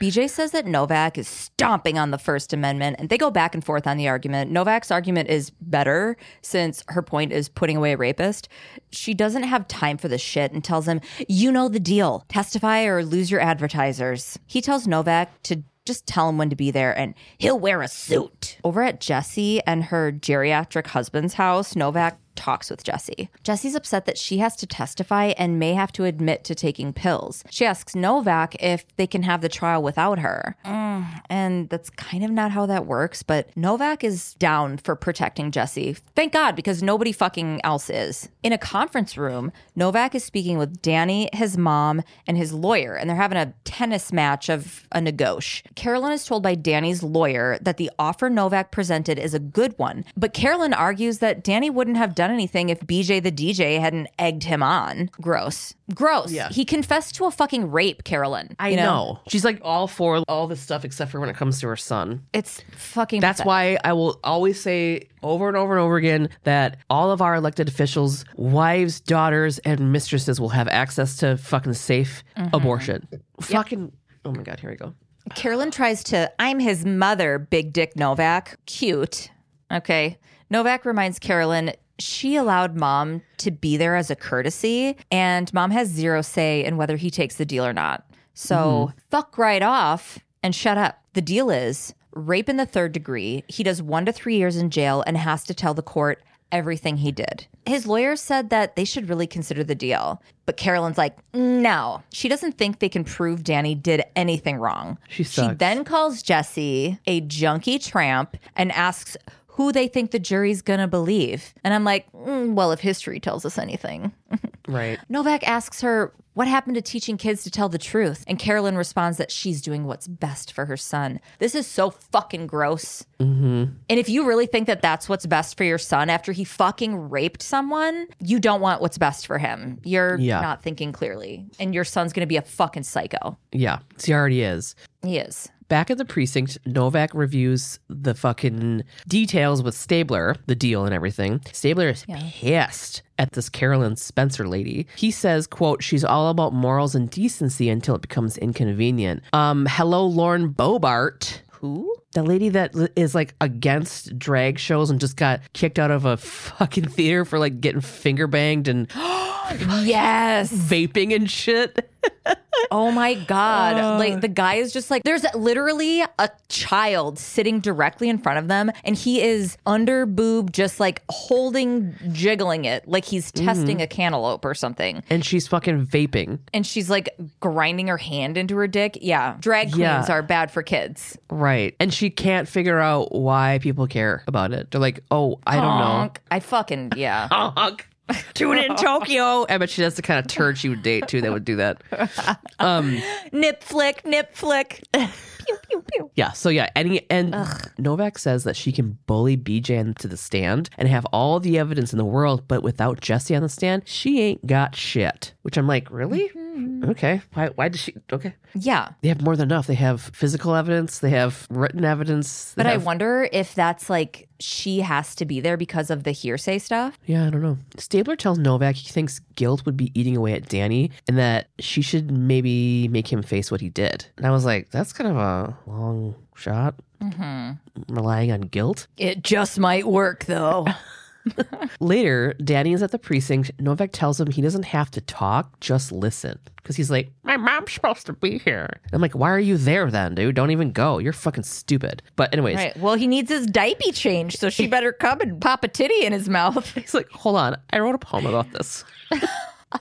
BJ says that Novak is stomping on the First Amendment, and they go back and forth on the argument. Novak's argument is better since her point is putting away a rapist. She doesn't have time for this shit and tells him, You know the deal. Testify or lose your advertisers. He tells Novak to Just tell him when to be there and he'll wear a suit. Over at Jesse and her geriatric husband's house, Novak talks with Jesse. Jesse's upset that she has to testify and may have to admit to taking pills. She asks Novak if they can have the trial without her. Mm, and that's kind of not how that works, but Novak is down for protecting Jesse. Thank God, because nobody fucking else is. In a conference room, Novak is speaking with Danny, his mom, and his lawyer, and they're having a tennis match of a negotiation. Carolyn is told by Danny's lawyer that the offer Novak presented is a good one, but Carolyn argues that Danny wouldn't have done anything if BJ the DJ hadn't egged him on. Gross. Gross. Yeah. He confessed to a fucking rape, Carolyn. I You know. She's like all for all this stuff except for when it comes to her son. It's fucking That's pathetic. why I will always say over and over and over again that all of our elected officials, wives, daughters, and mistresses will have access to fucking safe mm-hmm. abortion. Fucking. Oh my God, here we go. Carolyn tries to, I'm his mother, Big Dick Novak. Cute. Okay. Novak reminds Carolyn she allowed mom to be there as a courtesy, and mom has zero say in whether he takes the deal or not. So mm-hmm. fuck right off and shut up. The deal is rape in the third degree. He does one to three years in jail and has to tell the court everything he did. His lawyer said that they should really consider the deal. But Carolyn's like, no. She doesn't think they can prove Danny did anything wrong. She She then calls Jesse a junkie tramp and asks who they think the jury's gonna believe. And I'm like, mm, well, if history tells us anything. (laughs) Right. Novak asks her, What happened to teaching kids to tell the truth? And Carolyn responds that she's doing what's best for her son. This is so fucking gross. Mm-hmm. And if you really think that that's what's best for your son after he fucking raped someone, you don't want what's best for him. You're Yeah. not thinking clearly. And your son's gonna be a fucking psycho. Yeah. He already is. He is. Back at the precinct, Novak reviews the fucking details with Stabler, the deal and everything. Stabler is pissed at this Carolyn Spencer lady. He says, quote, she's all about morals and decency until it becomes inconvenient. Um, hello, Lauren Boebert. Who? The lady that is like against drag shows and just got kicked out of a fucking theater for like getting finger banged and (gasps) Yes. vaping and shit. (laughs) Oh my God. Uh. like the guy is just like, there's literally a child sitting directly in front of them, and he is under boob, just like holding, jiggling it like he's mm-hmm. testing a cantaloupe or something. And she's fucking vaping. And she's like grinding her hand into her dick. Yeah. Drag queens Yeah. are bad for kids. Right. And she can't figure out why people care about it. They're like, oh, I don't know. Honk. I fucking, yeah. (laughs) Honk. Tune in Tokyo. I bet she that's the kind of turd she would date too that would do that. Um nip flick, nip flick. pew, pew, pew. yeah, so yeah, any and Novak says that she can bully BJ into the stand and have all the evidence in the world, but without Jesse on the stand, she ain't got shit. Which I'm like, really? Mm-hmm. Okay. Why why does she okay. Yeah. They have more than enough. They have physical evidence, they have written evidence. they But I wonder if that's like she has to be there because of the hearsay stuff. Yeah, I don't know. Stabler tells Novak he thinks guilt would be eating away at Danny and that she should maybe make him face what he did. And I was like, that's kind of a long shot. Mm-hmm. Relying on guilt. It just might work though. (laughs) (laughs) Later, Danny is at the precinct. Novak tells him he doesn't have to talk, just listen. Because he's like, my mom's supposed to be here. I'm like, why are you there then, dude? Don't even go. You're fucking stupid. But, anyways, Right. Well, he needs his diaper changed, so she (laughs) better come and pop a titty in his mouth. he's like, hold on. I wrote a poem about this. (laughs)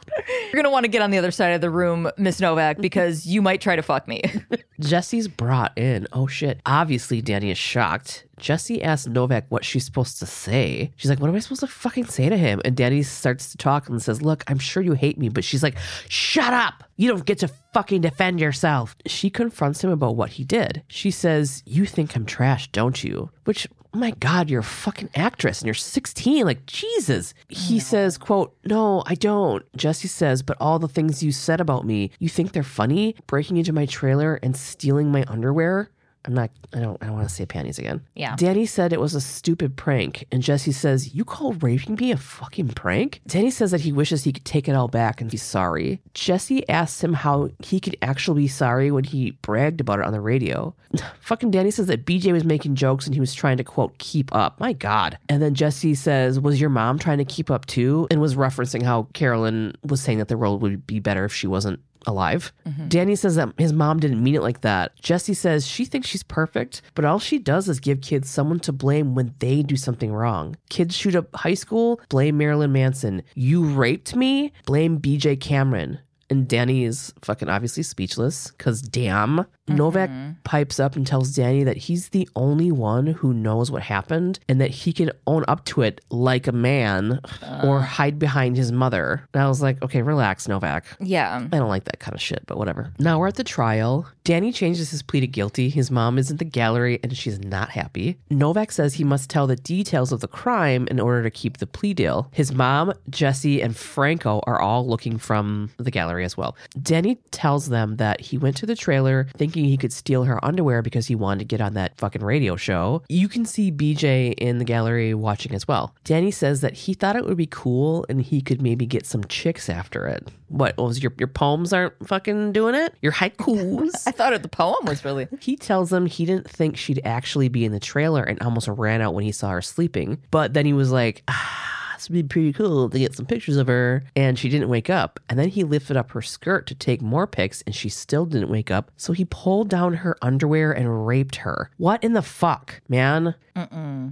(laughs) You're gonna want to get on the other side of the room, Miss Novak, because you might try to fuck me. (laughs) Jesse's brought in. Oh shit. Obviously, Danny is shocked. Jesse asks Novak what she's supposed to say. She's like, What am I supposed to fucking say to him? And Danny starts to talk and says, Look, I'm sure you hate me. But she's like, Shut up. You don't get to fucking defend yourself. She confronts him about what he did. She says, You think I'm trash, don't you? Which, oh my God, you're a fucking actress and you're 16. Like, Jesus. He says, quote, No, I don't. Jesse says, But all the things you said about me, you think they're funny? Breaking into my trailer and stealing my underwear? I'm not, I don't, I don't want to say panties again. Yeah. Danny said it was a stupid prank. And Jesse says, You call raping me a fucking prank? Danny says that he wishes he could take it all back and be sorry. Jesse asks him how he could actually be sorry when he bragged about it on the radio. (sighs) fucking Danny says that BJ was making jokes and he was trying to, quote, keep up. My God. And then Jesse says, Was your mom trying to keep up too? And was referencing how Carolyn was saying that the world would be better if she wasn't alive. Mm-hmm. Danny says that his mom didn't mean it like that. Jesse says she thinks she's perfect, but all she does is give kids someone to blame when they do something wrong. Kids shoot up high school, blame Marilyn Manson. You raped me, blame BJ Cameron. And Danny is fucking obviously speechless because damn. Novak mm-hmm. pipes up and tells Danny that he's the only one who knows what happened and that he can own up to it like a man or hide behind his mother. And I was like, okay, relax, Novak. Yeah. I don't like that kind of shit, but whatever. Now we're at the trial. Danny changes his plea to guilty. His mom is in the gallery and she's not happy. Novak says he must tell the details of the crime in order to keep the plea deal. His mom, Jesse, and Franco are all looking from the gallery as well. Danny tells them that he went to the trailer thinking he could steal her underwear because he wanted to get on that fucking radio show. You can see BJ in the gallery watching as well. Danny says that he thought it would be cool and he could maybe get some chicks after it. What was your your poems aren't fucking doing it? Your haikus. (laughs) I thought the poem was really. (laughs) He tells them he didn't think she'd actually be in the trailer and almost ran out when he saw her sleeping. But then he was like, ah, this would be pretty cool to get some pictures of her. And she didn't wake up. And then he lifted up her skirt to take more pics and she still didn't wake up. So he pulled down her underwear and raped her. What in the fuck, man?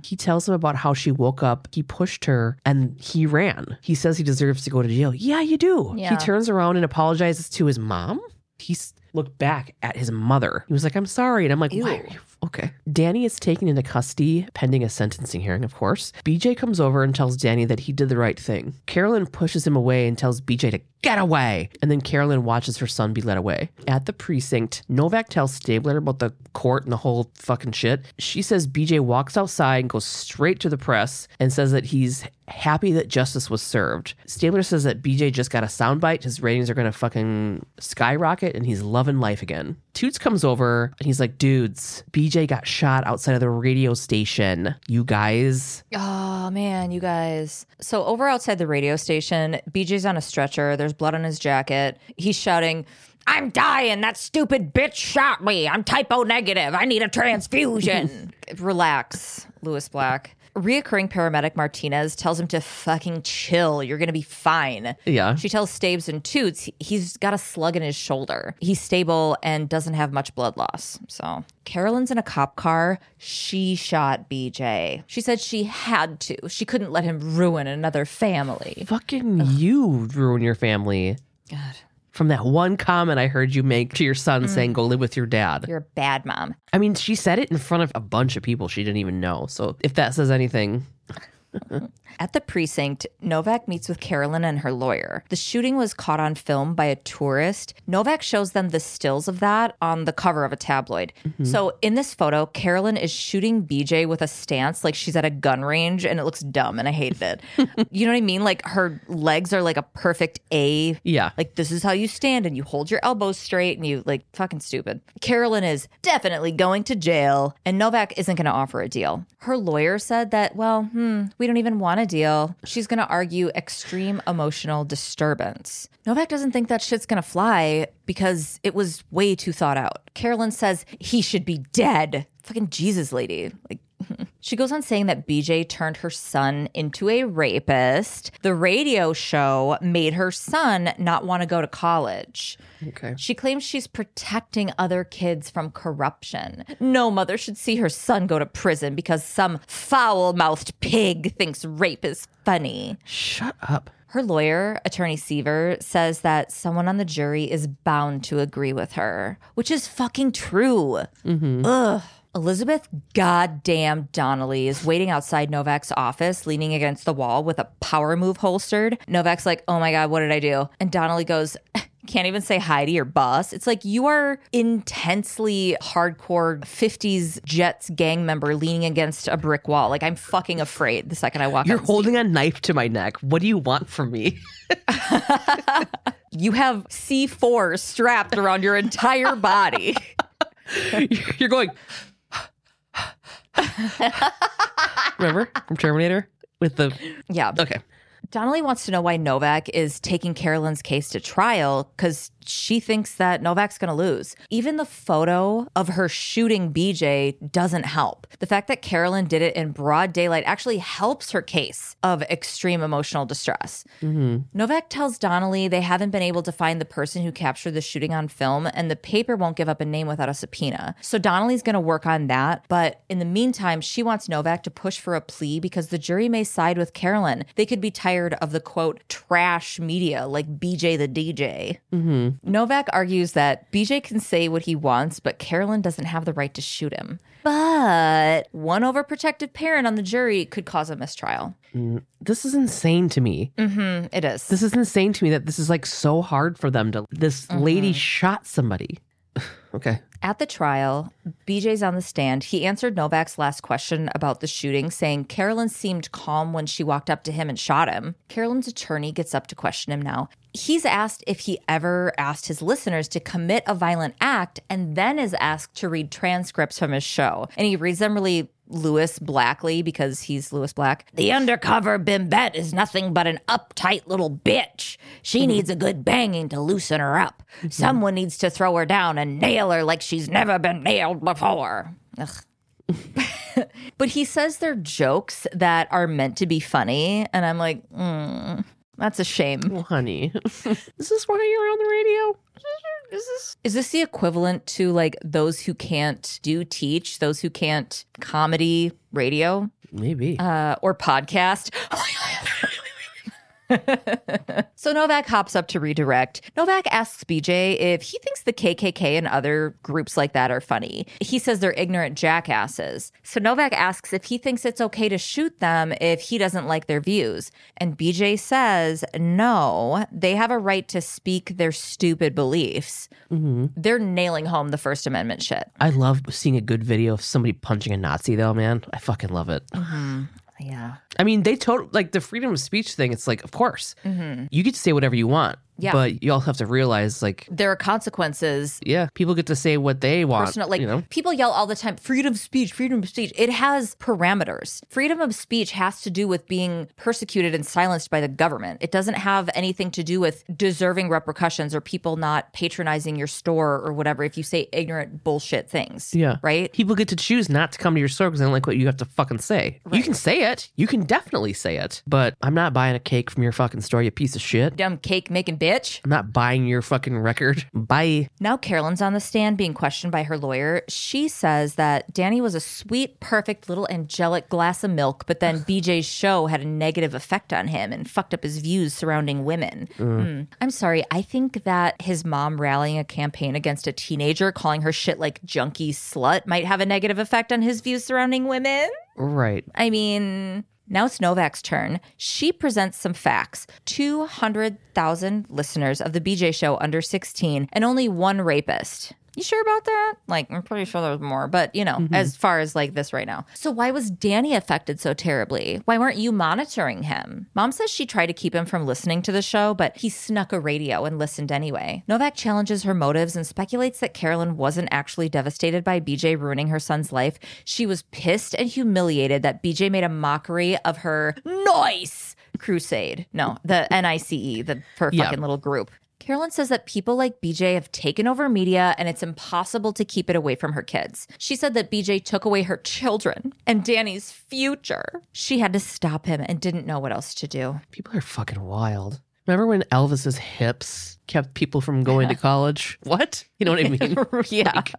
He tells him about how she woke up, he pushed her, and he ran. He says he deserves to go to jail. Yeah, you do. Yeah. He turns around and apologizes to his mom. He looked back at his mother. He was like, I'm sorry. And I'm like, why are you? Okay. Danny is taken into custody pending a sentencing hearing, of course. BJ comes over and tells Danny that he did the right thing. Carolyn pushes him away and tells BJ to get away. And then Carolyn watches her son be led away. At the precinct, Novak tells Stabler about the court and the whole fucking shit. She says BJ walks outside and goes straight to the press and says that he's happy that justice was served. Stabler says that BJ just got a soundbite. His ratings are going to fucking skyrocket and he's loving life again. Toots comes over and he's like, dudes, BJ got shot outside of the radio station. You guys. Oh man, you guys. So over outside the radio station, BJ's on a stretcher. There's blood on his jacket. He's shouting, I'm dying. That stupid bitch shot me. I'm type O negative. I need a transfusion. (laughs) Relax, Lewis Black. Reoccurring paramedic Martinez tells him to fucking chill. You're going to be fine. Yeah. She tells Stabes and Toots he's got a slug in his shoulder. He's stable and doesn't have much blood loss. So Carolyn's in a cop car. She shot BJ. She said she had to. She couldn't let him ruin another family. Fucking you ruin your family. God, From that one comment I heard you make to your son mm. saying, go live with your dad. you're a bad mom. I mean, she said it in front of a bunch of people she didn't even know. So if that says anything, (laughs) At the precinct, Novak meets with Carolyn and her lawyer. The shooting was caught on film by a tourist. Novak shows them the stills of that on the cover of a tabloid. So in this photo, Carolyn is shooting BJ with a stance like she's at a gun range and it looks dumb and I hated it. (laughs) you know what I mean? Like her legs are like a perfect A. yeah. Like this is how you stand and you hold your elbows straight and you like fucking stupid. Carolyn is definitely going to jail and Novak isn't going to offer a deal. Her lawyer said that, well, hmm, we don't even want a deal. She's going to argue extreme emotional disturbance. Novak doesn't think that shit's going to fly because it was way too thought out. Carolyn says he should be dead. Fucking Jesus lady. Like she goes on saying that BJ turned her son into a rapist. The radio show made her son not want to go to college. Okay. She claims she's protecting other kids from corruption. No mother should see her son go to prison because some foul mouthed pig thinks rape is funny. Shut up. Her lawyer, Attorney Seaver, says that someone on the jury is bound to agree with her, which is fucking true. Mm-hmm. Ugh. Elizabeth goddamn Donnelly is waiting outside Novak's office, leaning against the wall with a power move holstered. Novak's like, oh my God, what did I do? And Donnelly goes, (laughs) can't even say hi to your boss. It's like you are intensely hardcore 50s Jets gang member leaning against a brick wall. Like I'm fucking afraid the second I walk You're holding a knife to my neck. What do you want from me? (laughs) You have C4 strapped around your entire body. (laughs) You're going. (laughs) Remember from Terminator with the. yeah. Okay. Donnelly wants to know why Novak is taking Carolyn's case to trial because she thinks that Novak's going to lose. Even the photo of her shooting BJ doesn't help. The fact that Carolyn did it in broad daylight actually helps her case of extreme emotional distress. Mm-hmm. Novak tells Donnelly they haven't been able to find the person who captured the shooting on film, and the paper won't give up a name without a subpoena. So Donnelly's going to work on that. But in the meantime, she wants Novak to push for a plea because the jury may side with Carolyn. They could be tired of the quote, trash media like BJ the DJ. Mm-hmm. Novak argues that BJ can say what he wants, but Carolyn doesn't have the right to shoot him. But one overprotective parent on the jury could cause a mistrial. This is insane to me. Mm, It is. This is insane to me that this is like so hard for them to. This lady Mm-hmm. shot somebody. (sighs) okay. At the trial, BJ's on the stand. He answered Novak's last question about the shooting, saying Carolyn seemed calm when she walked up to him and shot him. Carolyn's attorney gets up to question him now. He's asked if he ever asked his listeners to commit a violent act and then is asked to read transcripts from his show. And he reads them really Lewis Blackley because he's Lewis Black. The undercover Bimbette is nothing but an uptight little bitch. She needs a good banging to loosen her up. Someone needs to throw her down and nail her like she's never been nailed before. Ugh. (laughs) but he says they're jokes that are meant to be funny. And I'm like, mm, that's a shame. Well, honey, (laughs) is this why you're on the radio? (laughs) Is this is this the equivalent to like those who can't do teach, those who can't comedy radio Maybe. uh, or podcast? (laughs) (laughs) so Novak hops up to redirect. Novak asks BJ if he thinks the KKK and other groups like that are funny. He says they're ignorant jackasses. So Novak asks if he thinks it's okay to shoot them if he doesn't like their views. And BJ says, no, they have a right to speak their stupid beliefs. Mm-hmm. They're nailing home the First Amendment shit. I love seeing a good video of somebody punching a Nazi, though, man. I fucking love it. Mm-hmm. Yeah. I mean, they total like the freedom of speech thing. It's like, of course, mm-hmm. you get to say whatever you want. Yeah. But you also have to realize, like, There are consequences yeah, people get to say what they want. personal like you know, people yell all the time freedom of speech freedom of speech it has parameters freedom of speech has to do with being persecuted and silenced by the government it doesn't have anything to do with deserving repercussions or people not patronizing your store or whatever if you say ignorant bullshit things yeah, right People get to choose not to come to your store because they don't like what you have to fucking say. You can say it. You can definitely say it. But I'm not buying a cake from your fucking store, you piece of shit. dumb cake making bitch I'm not buying your fucking record. Bye. Now Carolyn's on the stand being questioned by her lawyer. She says that Danny was a sweet, perfect little angelic glass of milk, but then (sighs) BJ's show had a negative effect on him and fucked up his views surrounding women. Hmm. I'm sorry. I think that his mom rallying a campaign against a teenager, calling her shit like junkie slut, might have a negative effect on his views surrounding women. Right. I mean, now it's Novak's turn. She presents some facts 200,000 listeners of the BJ show under 16 and only one rapist. You sure about that? Like, I'm pretty sure there's more, but you know, mm-hmm. as far as like this right now. So, why was Danny affected so terribly? Why weren't you monitoring him? Mom says she tried to keep him from listening to the show, but he snuck a radio and listened anyway. Novak challenges her motives and speculates that Carolyn wasn't actually devastated by BJ ruining her son's life. She was pissed and humiliated that BJ made a mockery of her nice crusade. No, the NICE, the her Yeah. fucking little group. Carolyn says that people like BJ have taken over media and it's impossible to keep it away from her kids. She said that BJ took away her children and Danny's future. She had to stop him and didn't know what else to do. People are fucking wild. Remember when Elvis's hips kept people from going to (laughs) college? What? You know what I mean? (laughs) Yeah. Like,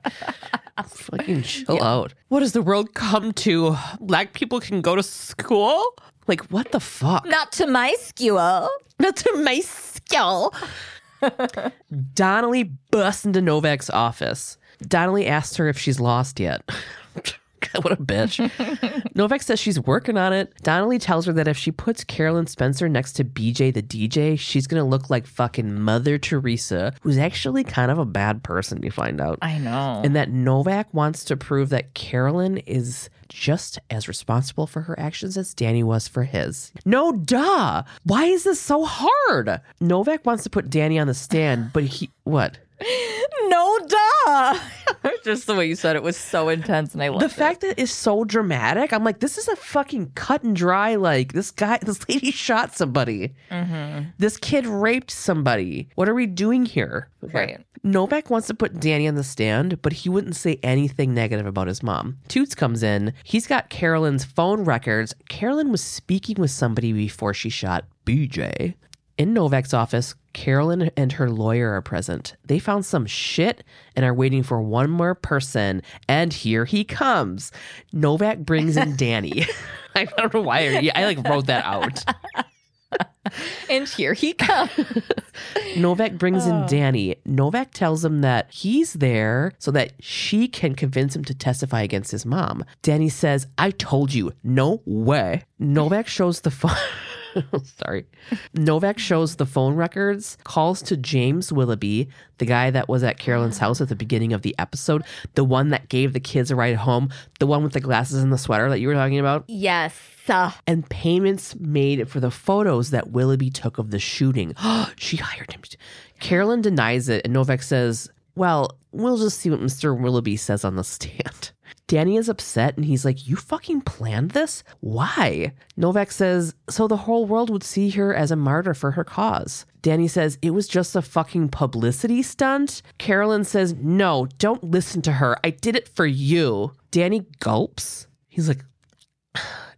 fucking (laughs) chill out. What does the world come to? Black people can go to school? Like, what the fuck? Not to my school. Not to my skill. Donnelly busts into Novak's office. Donnelly asks her if she's lost yet. (laughs) (laughs) What a bitch. Novak says she's working on it. Donnelly tells her that if she puts Carolyn Spencer next to BJ the DJ, she's going to look like fucking Mother Teresa, who's actually kind of a bad person, you find out. I know. And that Novak wants to prove that Carolyn is just as responsible for her actions as Danny was for his. No, duh. Why is this so hard? Novak wants to put Danny on the stand, but he, what? No duh. (laughs) Just the way you said it was so intense, and I loved the it. fact that it's so dramatic, I'm like, this is a fucking cut and dry. Like this guy, this lady (laughs) shot somebody. Mm-hmm. This kid raped somebody. What are we doing here? Right. Novak wants to put Danny on the stand, but he wouldn't say anything negative about his mom. Toots comes in. He's got Carolyn's phone records. Carolyn was speaking with somebody before she shot BJ. In Novak's office, Carolyn and her lawyer are present. They found some shit and are waiting for one more person. And here he comes. Novak brings in (laughs) Danny. (laughs) I don't know why. I like wrote that out. (laughs) And here he comes. Novak brings in oh. Danny. Novak tells him that he's there so that she can convince him to testify against his mom. Danny says, I told you, no way. Novak shows the phone. (laughs) Sorry. Novak shows the phone records, calls to James Willoughby, the guy that was at Carolyn's house at the beginning of the episode, the one that gave the kids a ride home, the one with the glasses and the sweater that you were talking about yes. And payments made for the photos that Willoughby took of the shooting. (gasps) she hired him. Carolyn denies it, and Novak says, Well, we'll just see what Mr. Willoughby says on the stand. Danny is upset and he's like, You fucking planned this? Why? Novak says, So the whole world would see her as a martyr for her cause. Danny says, It was just a fucking publicity stunt. Carolyn says, No, don't listen to her. I did it for you. Danny gulps. He's like,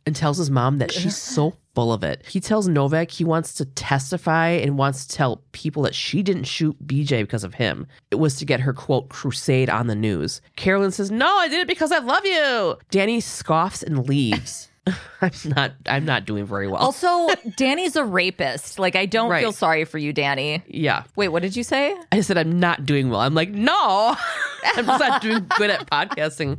and tells his mom that she's so full of it. He tells Novak he wants to testify and wants to tell people that she didn't shoot BJ because of him. It was to get her quote crusade on the news. Carolyn says, "No, I did it because I love you." Danny scoffs and leaves. (laughs) I'm not I'm not doing very well. also, Danny's a rapist. Like, I don't Right. feel sorry for you, Danny. yeah. Wait, what did you say? I said I'm not doing well. I'm like, "No." (laughs) (laughs) I'm just not doing good at podcasting.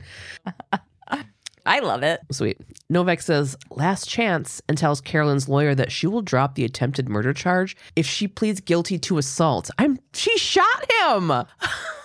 I love it. Sweet. Novak says last chance and tells Carolyn's lawyer that she will drop the attempted murder charge if she pleads guilty to assault. I'm she shot him. (laughs)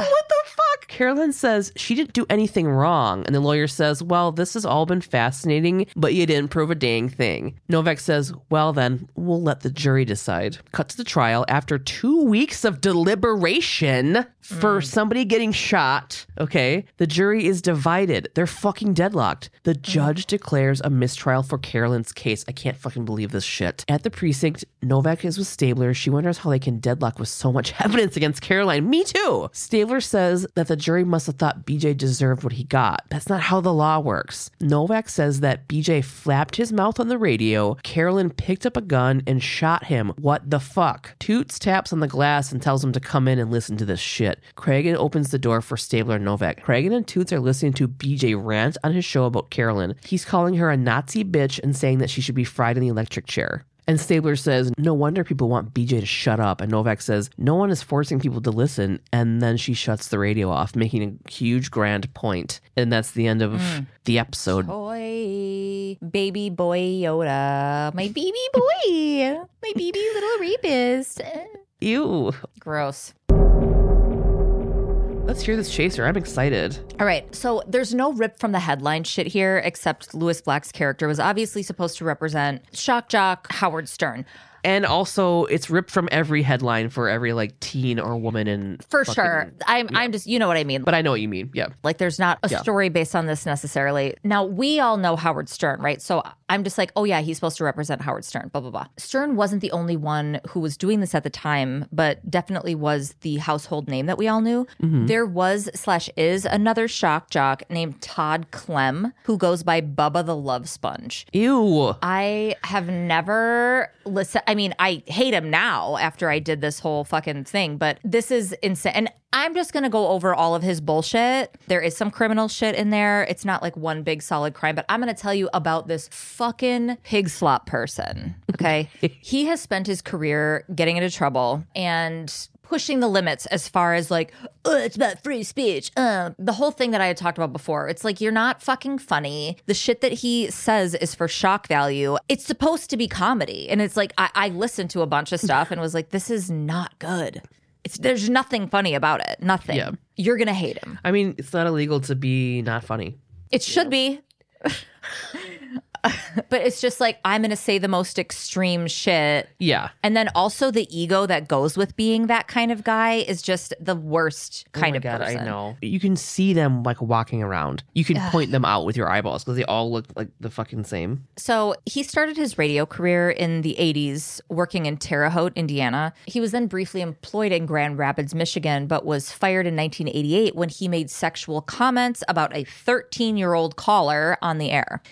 what the fuck? Carolyn says she didn't do anything wrong, and the lawyer says, "Well, this has all been fascinating, but you didn't prove a dang thing." Novak says, "Well, then we'll let the jury decide." Cut to the trial after two weeks of deliberation for mm. somebody getting shot. Okay, the jury is divided. They're fucking deadlocked. The mm. judge declares a mistrial for Carolyn's case. I can't fucking believe this shit. At the precinct, Novak is with Stabler. She wonders how they can deadlock with so much (laughs) evidence against Caroline. Me too. Stabler says that the jury must have thought BJ deserved what he got. That's not how the law works. Novak says that BJ flapped his mouth on the radio. Carolyn picked up a gun and shot him. What the fuck? Toots taps on the glass and tells him to come in and listen to this shit. Cragen opens the door for Stabler and Novak. Cragen and Toots are listening to BJ rant on his show about Carolyn. He's calling her a Nazi bitch and saying that she should be fried in the electric chair. And Stabler says, No wonder people want BJ to shut up. And Novak says, No one is forcing people to listen. And then she shuts the radio off, making a huge grand point. And that's the end of hmm. the episode. Boy, baby boy Yoda, my baby boy, my baby little rapist. Ew. Gross. Let's hear this chaser. I'm excited. All right, so there's no rip from the headline shit here, except Lewis Black's character was obviously supposed to represent shock jock Howard Stern. And also, it's ripped from every headline for every like teen or woman in For fucking- sure. I'm I'm just you know what I mean. But I know what you mean. Yeah. Like there's not a Yeah. story based on this necessarily. Now we all know Howard Stern, right? So I'm just like, oh yeah, he's supposed to represent Howard Stern, blah blah blah. Stern wasn't the only one who was doing this at the time, but definitely was the household name that we all knew. Mm-hmm. There was slash is another shock jock named Todd Clem who goes by Bubba the Love Sponge. Ew. I have never listened. I mean, I hate him now after I did this whole fucking thing, but this is insane. And I'm just going to go over all of his bullshit. There is some criminal shit in there. It's not like one big solid crime, but I'm going to tell you about this fucking pig slop person. (laughs) Okay. he has spent his career getting into trouble and pushing the limits as far as like, oh, it's about free speech. Uh, the whole thing that I had talked about before. It's like, you're not fucking funny. The shit that he says is for shock value. It's supposed to be comedy. And it's like, I, I listened to a bunch of stuff and was like, this is not good. It's, there's nothing funny about it. Nothing. Yeah. You're going to hate him. I mean, it's not illegal to be not funny. It should be. (laughs) but it's just like I'm going to say the most extreme shit. Yeah. And then also the ego that goes with being that kind of guy is just the worst oh kind oh my of God, person. I know. You can see them like walking around. You can point them out with your eyeballs because they all look like the fucking same. So he started his radio career in the 80s working in Terre Haute, Indiana. He was then briefly employed in Grand Rapids, Michigan, but was fired in 1988 when he made sexual comments about a 13 year old caller on the air.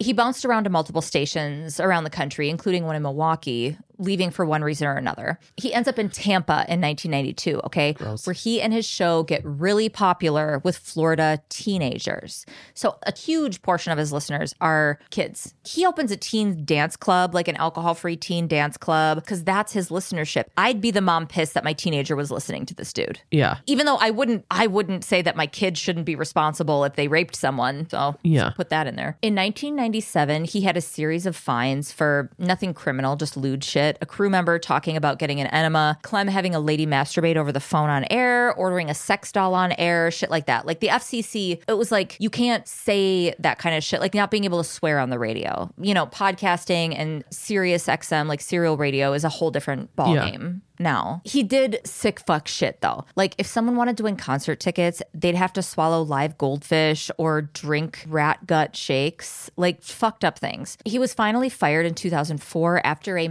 He bounced around to multiple stations around the country, including one in Milwaukee, leaving for one reason or another. He ends up in Tampa in 1992, okay, where he and his show get really popular with Florida teenagers. So a huge portion of his listeners are kids. He opens a teen dance club, like an alcohol free teen dance club, because that's his listenership. I'd be the mom pissed that my teenager was listening to this dude Yeah. even though I wouldn't I wouldn't say that my kids shouldn't be responsible if they raped someone. So Yeah. put that in there. In 1997, he had a series of fines for nothing criminal, just lewd shit. A crew member talking about getting an enema, Clem having a lady masturbate over the phone on air, ordering a sex doll on air, shit like that. Like the FCC, it was like you can't say that kind of shit, like not being able to swear on the radio. You know, podcasting and Sirius XM, like serial radio, is a whole different ballgame now. He did sick fuck shit though. Like if someone wanted to win concert tickets, they'd have to swallow live goldfish or drink rat gut shakes, like fucked up things. He was finally fired in 2004 after a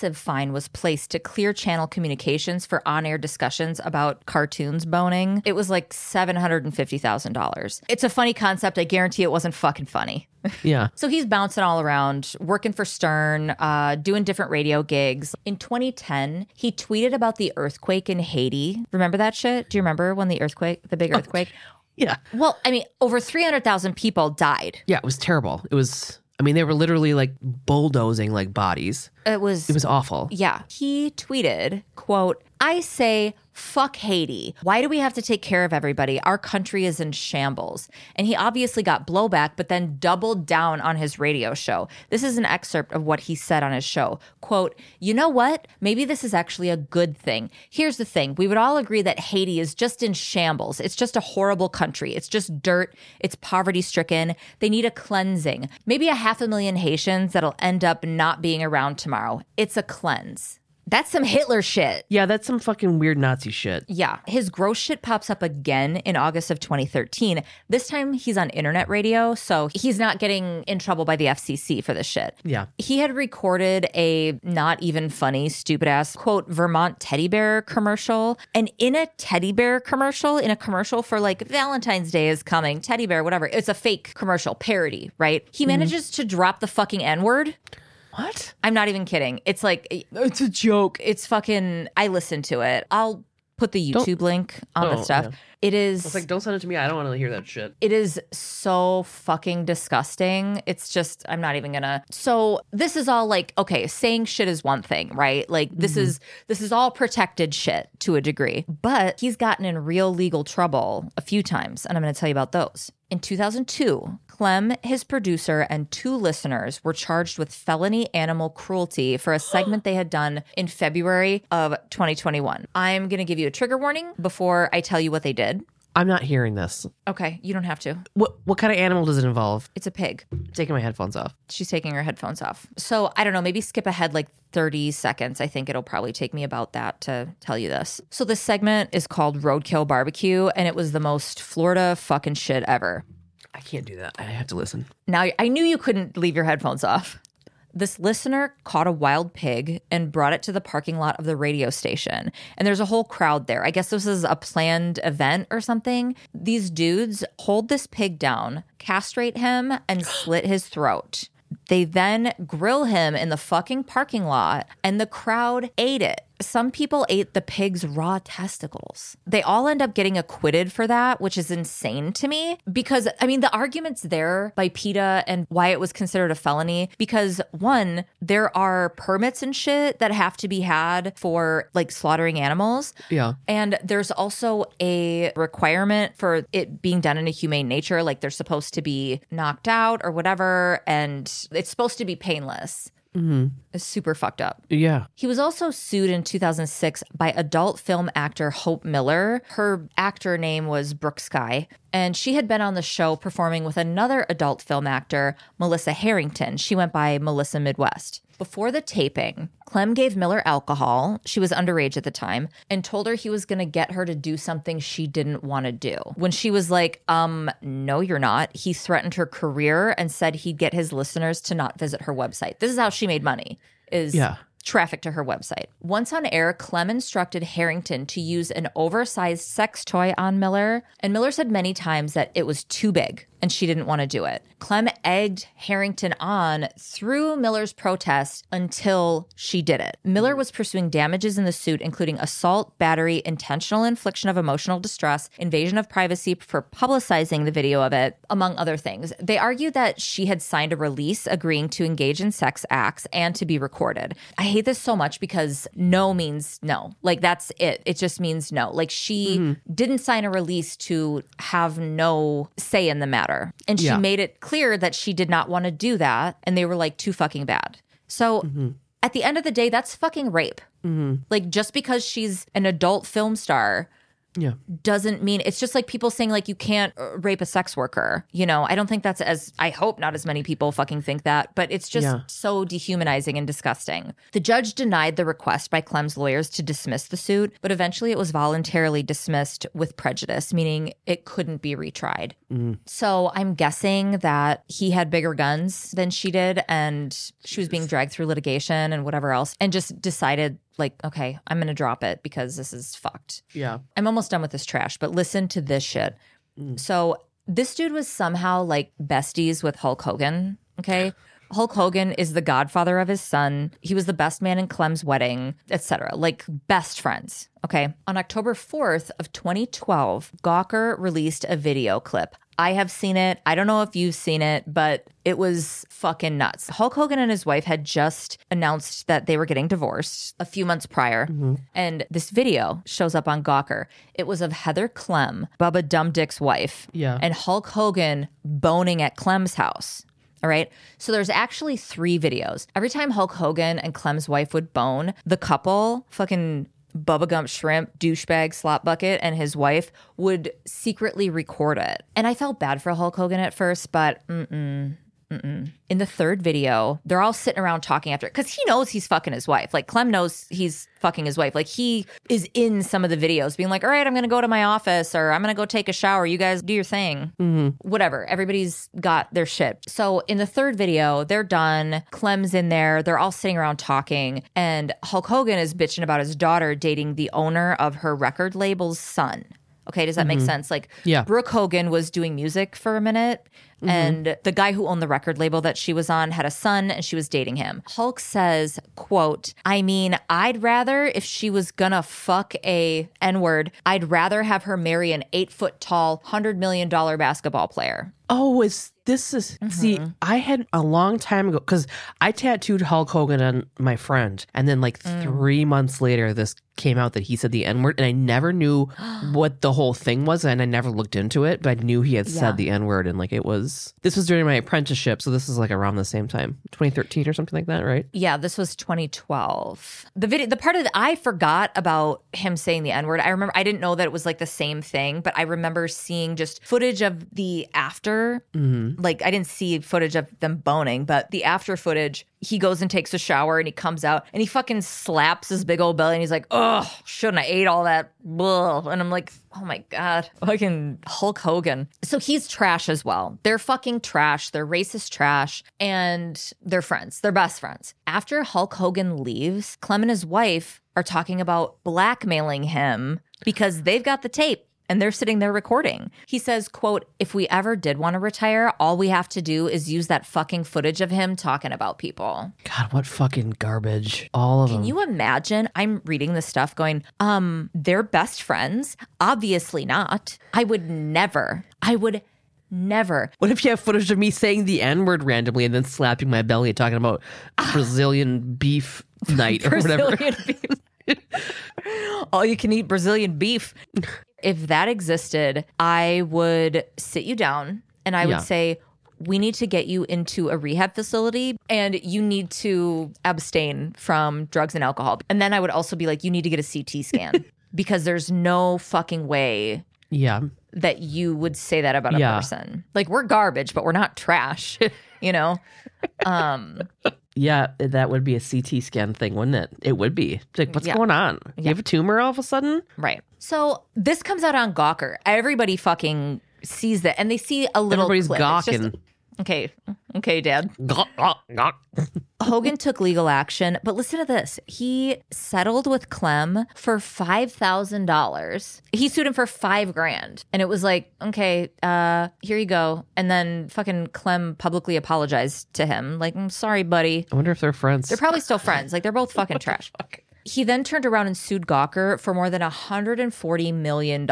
massive fine was placed to Clear Channel Communications for on-air discussions about cartoons boning. It was like $750,000. It's a funny concept. I guarantee it wasn't fucking funny. (laughs) Yeah. So he's bouncing all around, working for Stern, uh, doing different radio gigs. In 2010, he tweeted about the earthquake in Haiti. Remember that shit? Do you remember when the earthquake, the big earthquake? Yeah. Well, I mean, over 300,000 people died. Yeah. It was terrible. It was, I mean, they were literally like bulldozing like bodies. It was, It was awful. yeah. He tweeted, quote, I say, fuck Haiti. Why do we have to take care of everybody? Our country is in shambles. And he obviously got blowback, but then doubled down on his radio show. This is an excerpt of what he said on his show. Quote, you know what? Maybe this is actually a good thing. Here's the thing. We would all agree that Haiti is just in shambles. It's just a horrible country. It's just dirt. It's poverty stricken. They need a cleansing. Maybe a half a million Haitians that'll end up not being around tomorrow. It's a cleanse. That's some Hitler shit. Yeah. That's some fucking weird Nazi shit. Yeah, his gross shit pops up again in August of 2013. This time he's on internet radio, so he's not getting in trouble by the FCC for this shit. Yeah. He had recorded a not even funny, stupid ass quote Vermont teddy bear commercial. And in a teddy bear commercial, in a commercial for like Valentine's Day is coming, teddy bear, whatever, it's a fake commercial parody, right? He mm-hmm. manages to drop the fucking N word. What? I'm not even kidding. It's like it's a joke. It's fucking. I listened to it. I'll put the YouTube link on the Oh, stuff. yeah. It is. It's like, don't send it to me. I don't want to hear that shit. it is so fucking disgusting. It's just, I'm not even gonna. So, this is all like, okay, saying shit is one thing, right? Like, this mm-hmm. is, this is all protected shit to a degree. But he's gotten in real legal trouble a few times, and I'm gonna tell you about those. In 2002, Clem, his producer, and two listeners were charged with felony animal cruelty for a (gasps) segment they had done in February of 2021. I'm gonna give you a trigger warning before I tell you what they did. I'm not hearing this. Okay, you don't have to. What what kind of animal does it involve? It's a pig. taking my headphones off. She's taking her headphones off. So I don't know, maybe skip ahead like 30 seconds. I think it'll probably take me about that to tell you this. So this segment is called Roadkill Barbecue, and it was the most Florida fucking shit ever. I can't do that. I have to listen. Now, I knew you couldn't leave your headphones off. This listener caught a wild pig and brought it to the parking lot of the radio station. And there's a whole crowd there. I guess this is a planned event or something. These dudes hold this pig down, castrate him, and slit his throat. They then grill him in the fucking parking lot, and the crowd ate it. Some people ate the pig's raw testicles. They all end up getting acquitted for that, which is insane to me because, I mean, the argument's there by PETA and why it was considered a felony. Because, one, there are permits and shit that have to be had for like slaughtering animals. Yeah. And there's also a requirement for it being done in a humane nature. Like they're supposed to be knocked out or whatever. And it's supposed to be painless. Mm-hmm. It's super fucked up. Yeah. He was also sued in 2006 by adult film actor Hope Miller. Her actor name was Brooke Skye, and she had been on the show performing with another adult film actor, Melissa Harrington. She went by Melissa Midwest. Before the taping, Clem gave Miller alcohol. She was underage at the time and told her he was going to get her to do something she didn't want to do. When she was like, um, no, you're not, he threatened her career and said he'd get his listeners to not visit her website. This is how she made money is Yeah. traffic to her website. Once on air, Clem instructed Harrington to use an oversized sex toy on Miller, and Miller said many times that it was too big and she didn't want to do it. Clem egged Harrington on through Miller's protest until she did it. Miller was pursuing damages in the suit, including assault, battery, intentional infliction of emotional distress, invasion of privacy for publicizing the video of it, among other things. They argued that she had signed a release agreeing to engage in sex acts and to be recorded. I hate this so much because no means no. Like that's it. It just means no. Like she mm-hmm. didn't sign a release to have no say in the matter. And she Yeah. made it clear that she did not want to do that. And they were like, too fucking bad. So at the end of the day, that's fucking rape. Like just because she's an adult film star Yeah. doesn't mean it's just like people saying like you can't uh, rape a sex worker. You know, I don't think that's as I hope not as many people fucking think that, but it's just Yeah. so dehumanizing and disgusting. The judge denied the request by Clem's lawyers to dismiss the suit, but eventually it was voluntarily dismissed with prejudice, meaning it couldn't be retried. Mm. So I'm guessing that he had bigger guns than she did and she was being dragged through litigation and whatever else and just decided like okay, I'm going to drop it because this is fucked. Yeah. I'm almost done with this trash, but listen to this shit. Mm. So this dude was somehow like besties with Hulk Hogan. Okay. Hulk Hogan is the godfather of his son. He was the best man in Clem's wedding, etc. Like best friends. Okay. On October 4th of 2012, Gawker released a video clip. I have seen it. I don't know if you've seen it, but it was fucking nuts. Hulk Hogan and his wife had just announced that they were getting divorced a few months prior. Mm-hmm. And this video shows up on Gawker. It was of Heather Clem, Bubba Dumb Dick's wife, Yeah. and Hulk Hogan boning at Clem's house. All right. So there's actually three videos. Every time Hulk Hogan and Clem's wife would bone, the couple, fucking Bubba Gump Shrimp, douchebag, slop bucket, and his wife would secretly record it. And I felt bad for Hulk Hogan at first, but mm-mm. Mm-mm. In the third video, they're all sitting around talking after because he knows he's fucking his wife. Like Clem knows he's fucking his wife. Like he is in some of the videos being like, all right, I'm going to go to my office or I'm going to go take a shower. You guys do your thing. Mm-hmm. Whatever. Everybody's got their shit. So in the third video, they're done. Clem's in there. They're all sitting around talking. And Hulk Hogan is bitching about his daughter dating the owner of her record label's son. Okay, does that make mm-hmm. sense? Like, Yeah. Brooke Hogan was doing music for a minute, Mm-hmm. and the guy who owned the record label that she was on had a son, and she was dating him. Hulk says, "quote I mean, I'd rather if she was gonna fuck a n word, I'd rather have her marry an eight foot tall, hundred million dollar basketball player." Oh, is this is mm-hmm. see? I had a long time ago because I tattooed Hulk Hogan on my friend, and then like mm. three months later, this came out that he said the N word, and I never knew (gasps) what the whole thing was, and I never looked into it, but I knew he had Yeah. said the N word, and like it was. This was during my apprenticeship, so this is like around the same time, 2013 or something like that, right? Yeah, this was 2012. The video, the part of the, I forgot about him saying the N word. I remember I didn't know that it was like the same thing, but I remember seeing just footage of the after. Mm-hmm. Like I didn't see footage of them boning, but the after footage. He goes and takes a shower and he comes out and he fucking slaps his big old belly and he's like, "Oh, shouldn't I ate all that?" Blah. And I'm like, "Oh my god, fucking Hulk Hogan." So he's trash as well. They're fucking trash. They're racist trash, and they're friends. They're best friends. After Hulk Hogan leaves, Clem and his wife are talking about blackmailing him because they've got the tape and they're sitting there recording. He says, quote, if we ever did want to retire, all we have to do is use that fucking footage of him talking about people. God, what fucking garbage! All of Can them. you imagine? I'm reading this stuff going, um, they're best friends? Obviously not. I would never, I would never. What if you have footage of me saying the N word randomly and then slapping my belly, and talking about Brazilian beef night or whatever? (laughs) Brazilian beef. (laughs) All you can eat Brazilian beef. If that existed, I would sit you down and I would say, we need to get you into a rehab facility and you need to abstain from drugs and alcohol. And then I would also be like, you need to get a CT scan (laughs) because there's no fucking way Yeah. that you would say that about a Yeah. person. Like we're garbage, but we're not trash, (laughs) you know? Um, Yeah, that would be a CT scan thing, wouldn't it? It would be. It's Like, what's Yeah. going on? You have a tumor all of a sudden? right. So this comes out on Gawker. Everybody fucking sees that and they see a little Everybody's clip. It's just- gawking. Okay. Okay, dad. Hogan took legal action, but listen to this. He settled with Clem for $5,000. He sued him for five grand. And it was like, okay, uh, here you go. And then fucking Clem publicly apologized to him. Like, I'm sorry, buddy. I wonder if they're friends. They're probably still friends. Like, they're both fucking trash. (laughs) He then turned around and sued Gawker for more than $140 million.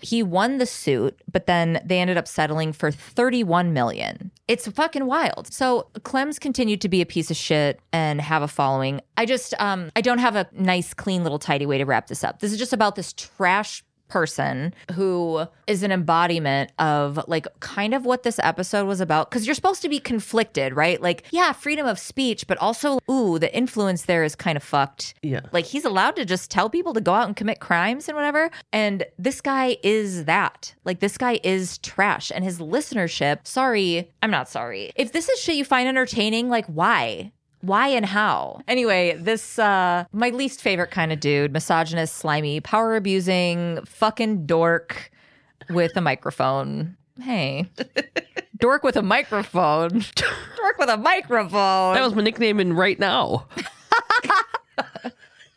He won the suit, but then they ended up settling for $31 million. It's fucking wild. So Clem's continued to be a piece of shit and have a following. I just, um, I don't have a nice, clean little tidy way to wrap this up. This is just about this trash person who is an embodiment of like kind of what this episode was about. Because you're supposed to be conflicted right? Like yeah freedom of speech but also ooh the influence there is kind of fucked. Yeah. like he's allowed to just tell people to go out and commit crimes and whatever. And this guy is that. Like this guy is trash. And his listenership sorry i'm not sorry. If this is shit you find entertaining like why why and how? Anyway, this uh my least favorite kind of dude, misogynist, slimy, power abusing, fucking dork with a microphone. Hey. (laughs) dork with a microphone. dork with a microphone. That was my nickname in right now. (laughs)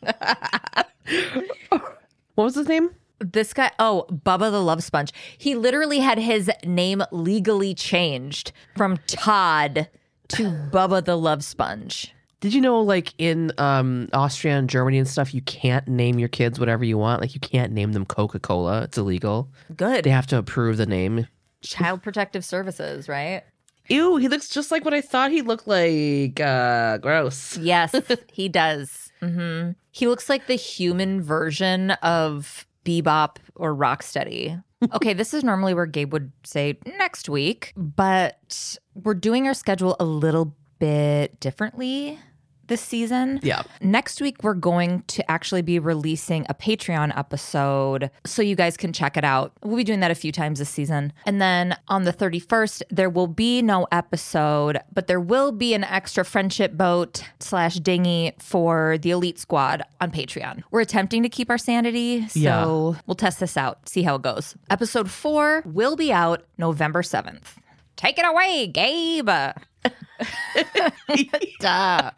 what was his name? this guy, oh, Bubba the Love Sponge. He literally had his name legally changed from Todd to Bubba the Love Sponge. Did you know, like in um, Austria and Germany and stuff, you can't name your kids whatever you want? Like, you can't name them Coca Cola. It's illegal. Good. They have to approve the name. Child Protective Services, right? Ew, he looks just like what I thought he looked like. Uh, gross. Yes, (laughs) he does. Mm-hmm. He looks like the human version of Bebop or Rocksteady. Okay, this is normally where Gabe would say next week, but we're doing our schedule a little bit differently this season. Yeah. Next week, we're going to actually be releasing a Patreon episode so you guys can check it out. We'll be doing that a few times this season. And then on the 31st, there will be no episode, but there will be an extra friendship boat slash dinghy for the Elite Squad on Patreon. We're attempting to keep our sanity, so Yeah. we'll test this out, see how it goes. Episode four will be out November 7th. Take it away, Gabe. (laughs) (laughs) Duh.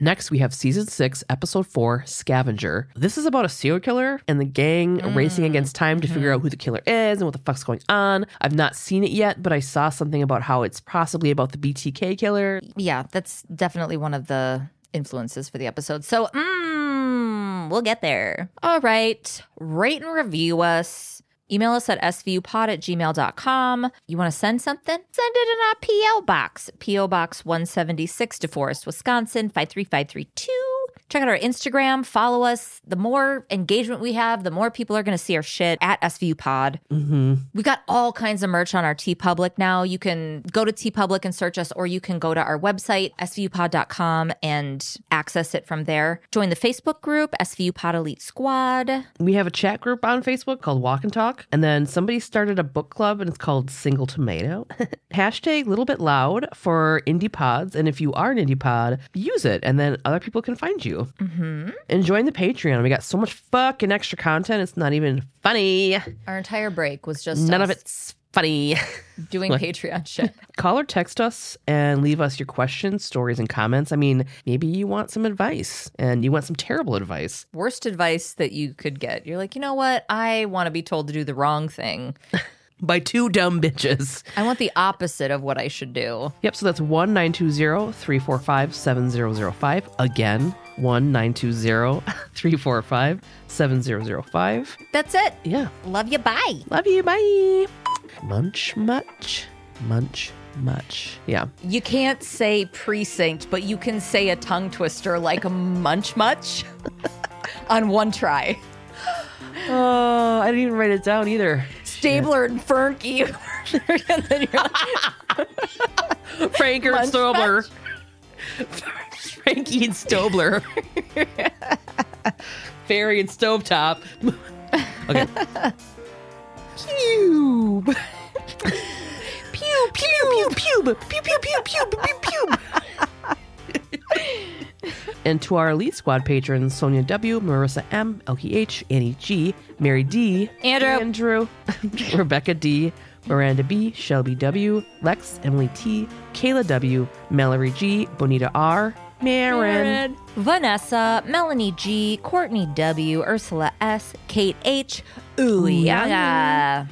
Next, we have season six, episode four, Scavenger. This is about a serial killer and the gang racing against time to figure out who the killer is and what the fuck's going on. I've not seen it yet, but I saw something about how it's possibly about the BTK killer. yeah, that's definitely one of the influences for the episode. So, mm, we'll get there. All right. Rate and review us. Email us at svupod at gmail.com. You want to send something? Send it in our P.O. Box. P.O. Box 176, DeForest, Wisconsin, 53532. Check out our Instagram. Follow us. The more engagement we have, the more people are going to see our shit at SVU Pod. Mm-hmm. We've got all kinds of merch on our TeePublic now. You can go to TeePublic and search us, or you can go to our website, svupod.com, and access it from there. Join the Facebook group, SVU Pod Elite Squad. We have a chat group on Facebook called Walk and Talk, and then somebody started a book club and it's called Single Tomato. (laughs) Hashtag little bit loud for indie pods, and if you are an indie pod, use it, and then other people can find you. Mm-hmm. And join the Patreon. We got so much fucking extra content. It's not even funny. Our entire break was just None us of it's funny. (laughs) doing Patreon shit. (laughs) Call or text us and leave us your questions, stories, and comments. I mean, maybe you want some advice and you want some terrible advice. Worst advice that you could get. You're like, you know what? I want to be told to do the wrong thing. (laughs) By two dumb bitches. I want the opposite of what I should do. Yep, so that's 1 345 7005. Again, 1 920 345 7005. That's it. Yeah. Love you. Bye. Love you. Bye. Munch much. Munch much. Yeah. You can't say precinct, but you can say a tongue twister like a munch much (laughs) on one try. Oh, I didn't even write it down either. Stabler and Fergie. (laughs) and then you're like, (laughs) Franker and Munch Stobler. Frankie and Stobler. Fairy and Stovetop. okay. Pew. Pew, pew, pew, pew, pew, pew, pew, pew, pew, pew. And to our Elite Squad patrons, Sonja W., Marisa M., Elke H, Annie G., Mary D., Andrew. Andrew, (laughs) Rebekah D., Miranda B., Shelby W., Lex, Emily T., Kayla W., Mallorie G., Bonita R., Maren, Vanessa, Melanie G, Courtney W, Ursula S, Kate H, Ooh (laughs) yeah.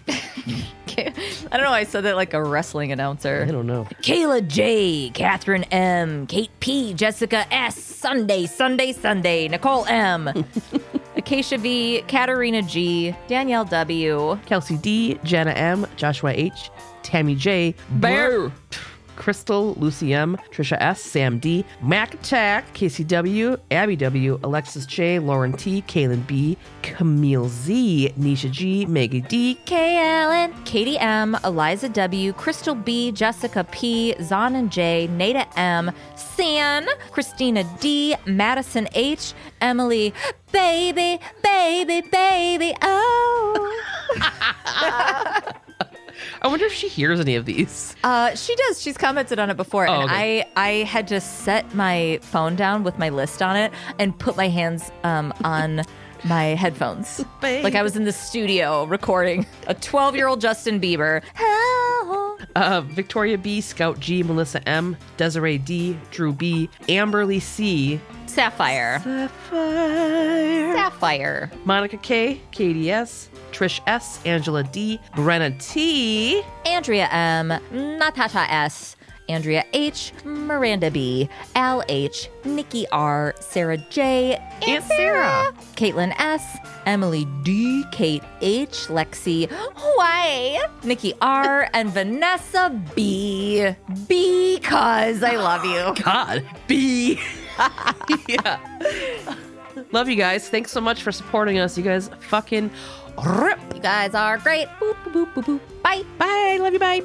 I don't know. I said that like a wrestling announcer. I don't know. Kayla J, Catherine M, Kate P, Jessica S, Sunday, Sunday, Sunday, Nicole M, (laughs) Acacia V, Katarina G, Danielle W, Kelsi D, Jenna M, Joshua H, Tammi J, Bear. Crystal, Lucy M, Tricia S, Sam D, Mac Attack, Casey W, Abby W, Alexis J, Lauren T, Kaylan B, Camille Z, Nisha G, Maggie D, K Allen, Kati M, Eliza W, Crystal B, Jessica P, Zon and J, Nada M, San, Christina D, Madison H, Emily, baby, baby, baby, oh. (laughs) (laughs) I wonder if she hears any of these. Uh, she does. She's commented on it before, Oh, and okay. I I had to set my phone down with my list on it and put my hands um, on my headphones, (laughs) Babe. like I was in the studio recording a 12 year old Justin Bieber. Uh, Victoria B, Scout G, Melissa M, Desiree D, Drew B, Amberly C, Sapphire. Sapphire, Sapphire. Monica K, Katie S, Trish S, Angela D, Brenna T, Andrea M, Natasha S, Andrea H, Miranda B, Al H, Nikki R, Sarah J, and Aunt Sarah. Caitlin S, Emily D, Kate H, Lexi Y, Nikki R, and Vanessa B. Because I love you. (laughs) God, B. (laughs) yeah. Love you guys. Thanks so much for supporting us. You guys fucking rip. You guys are great. Boop, boop, boop, boop, boop. Bye. Bye. Love you. Bye.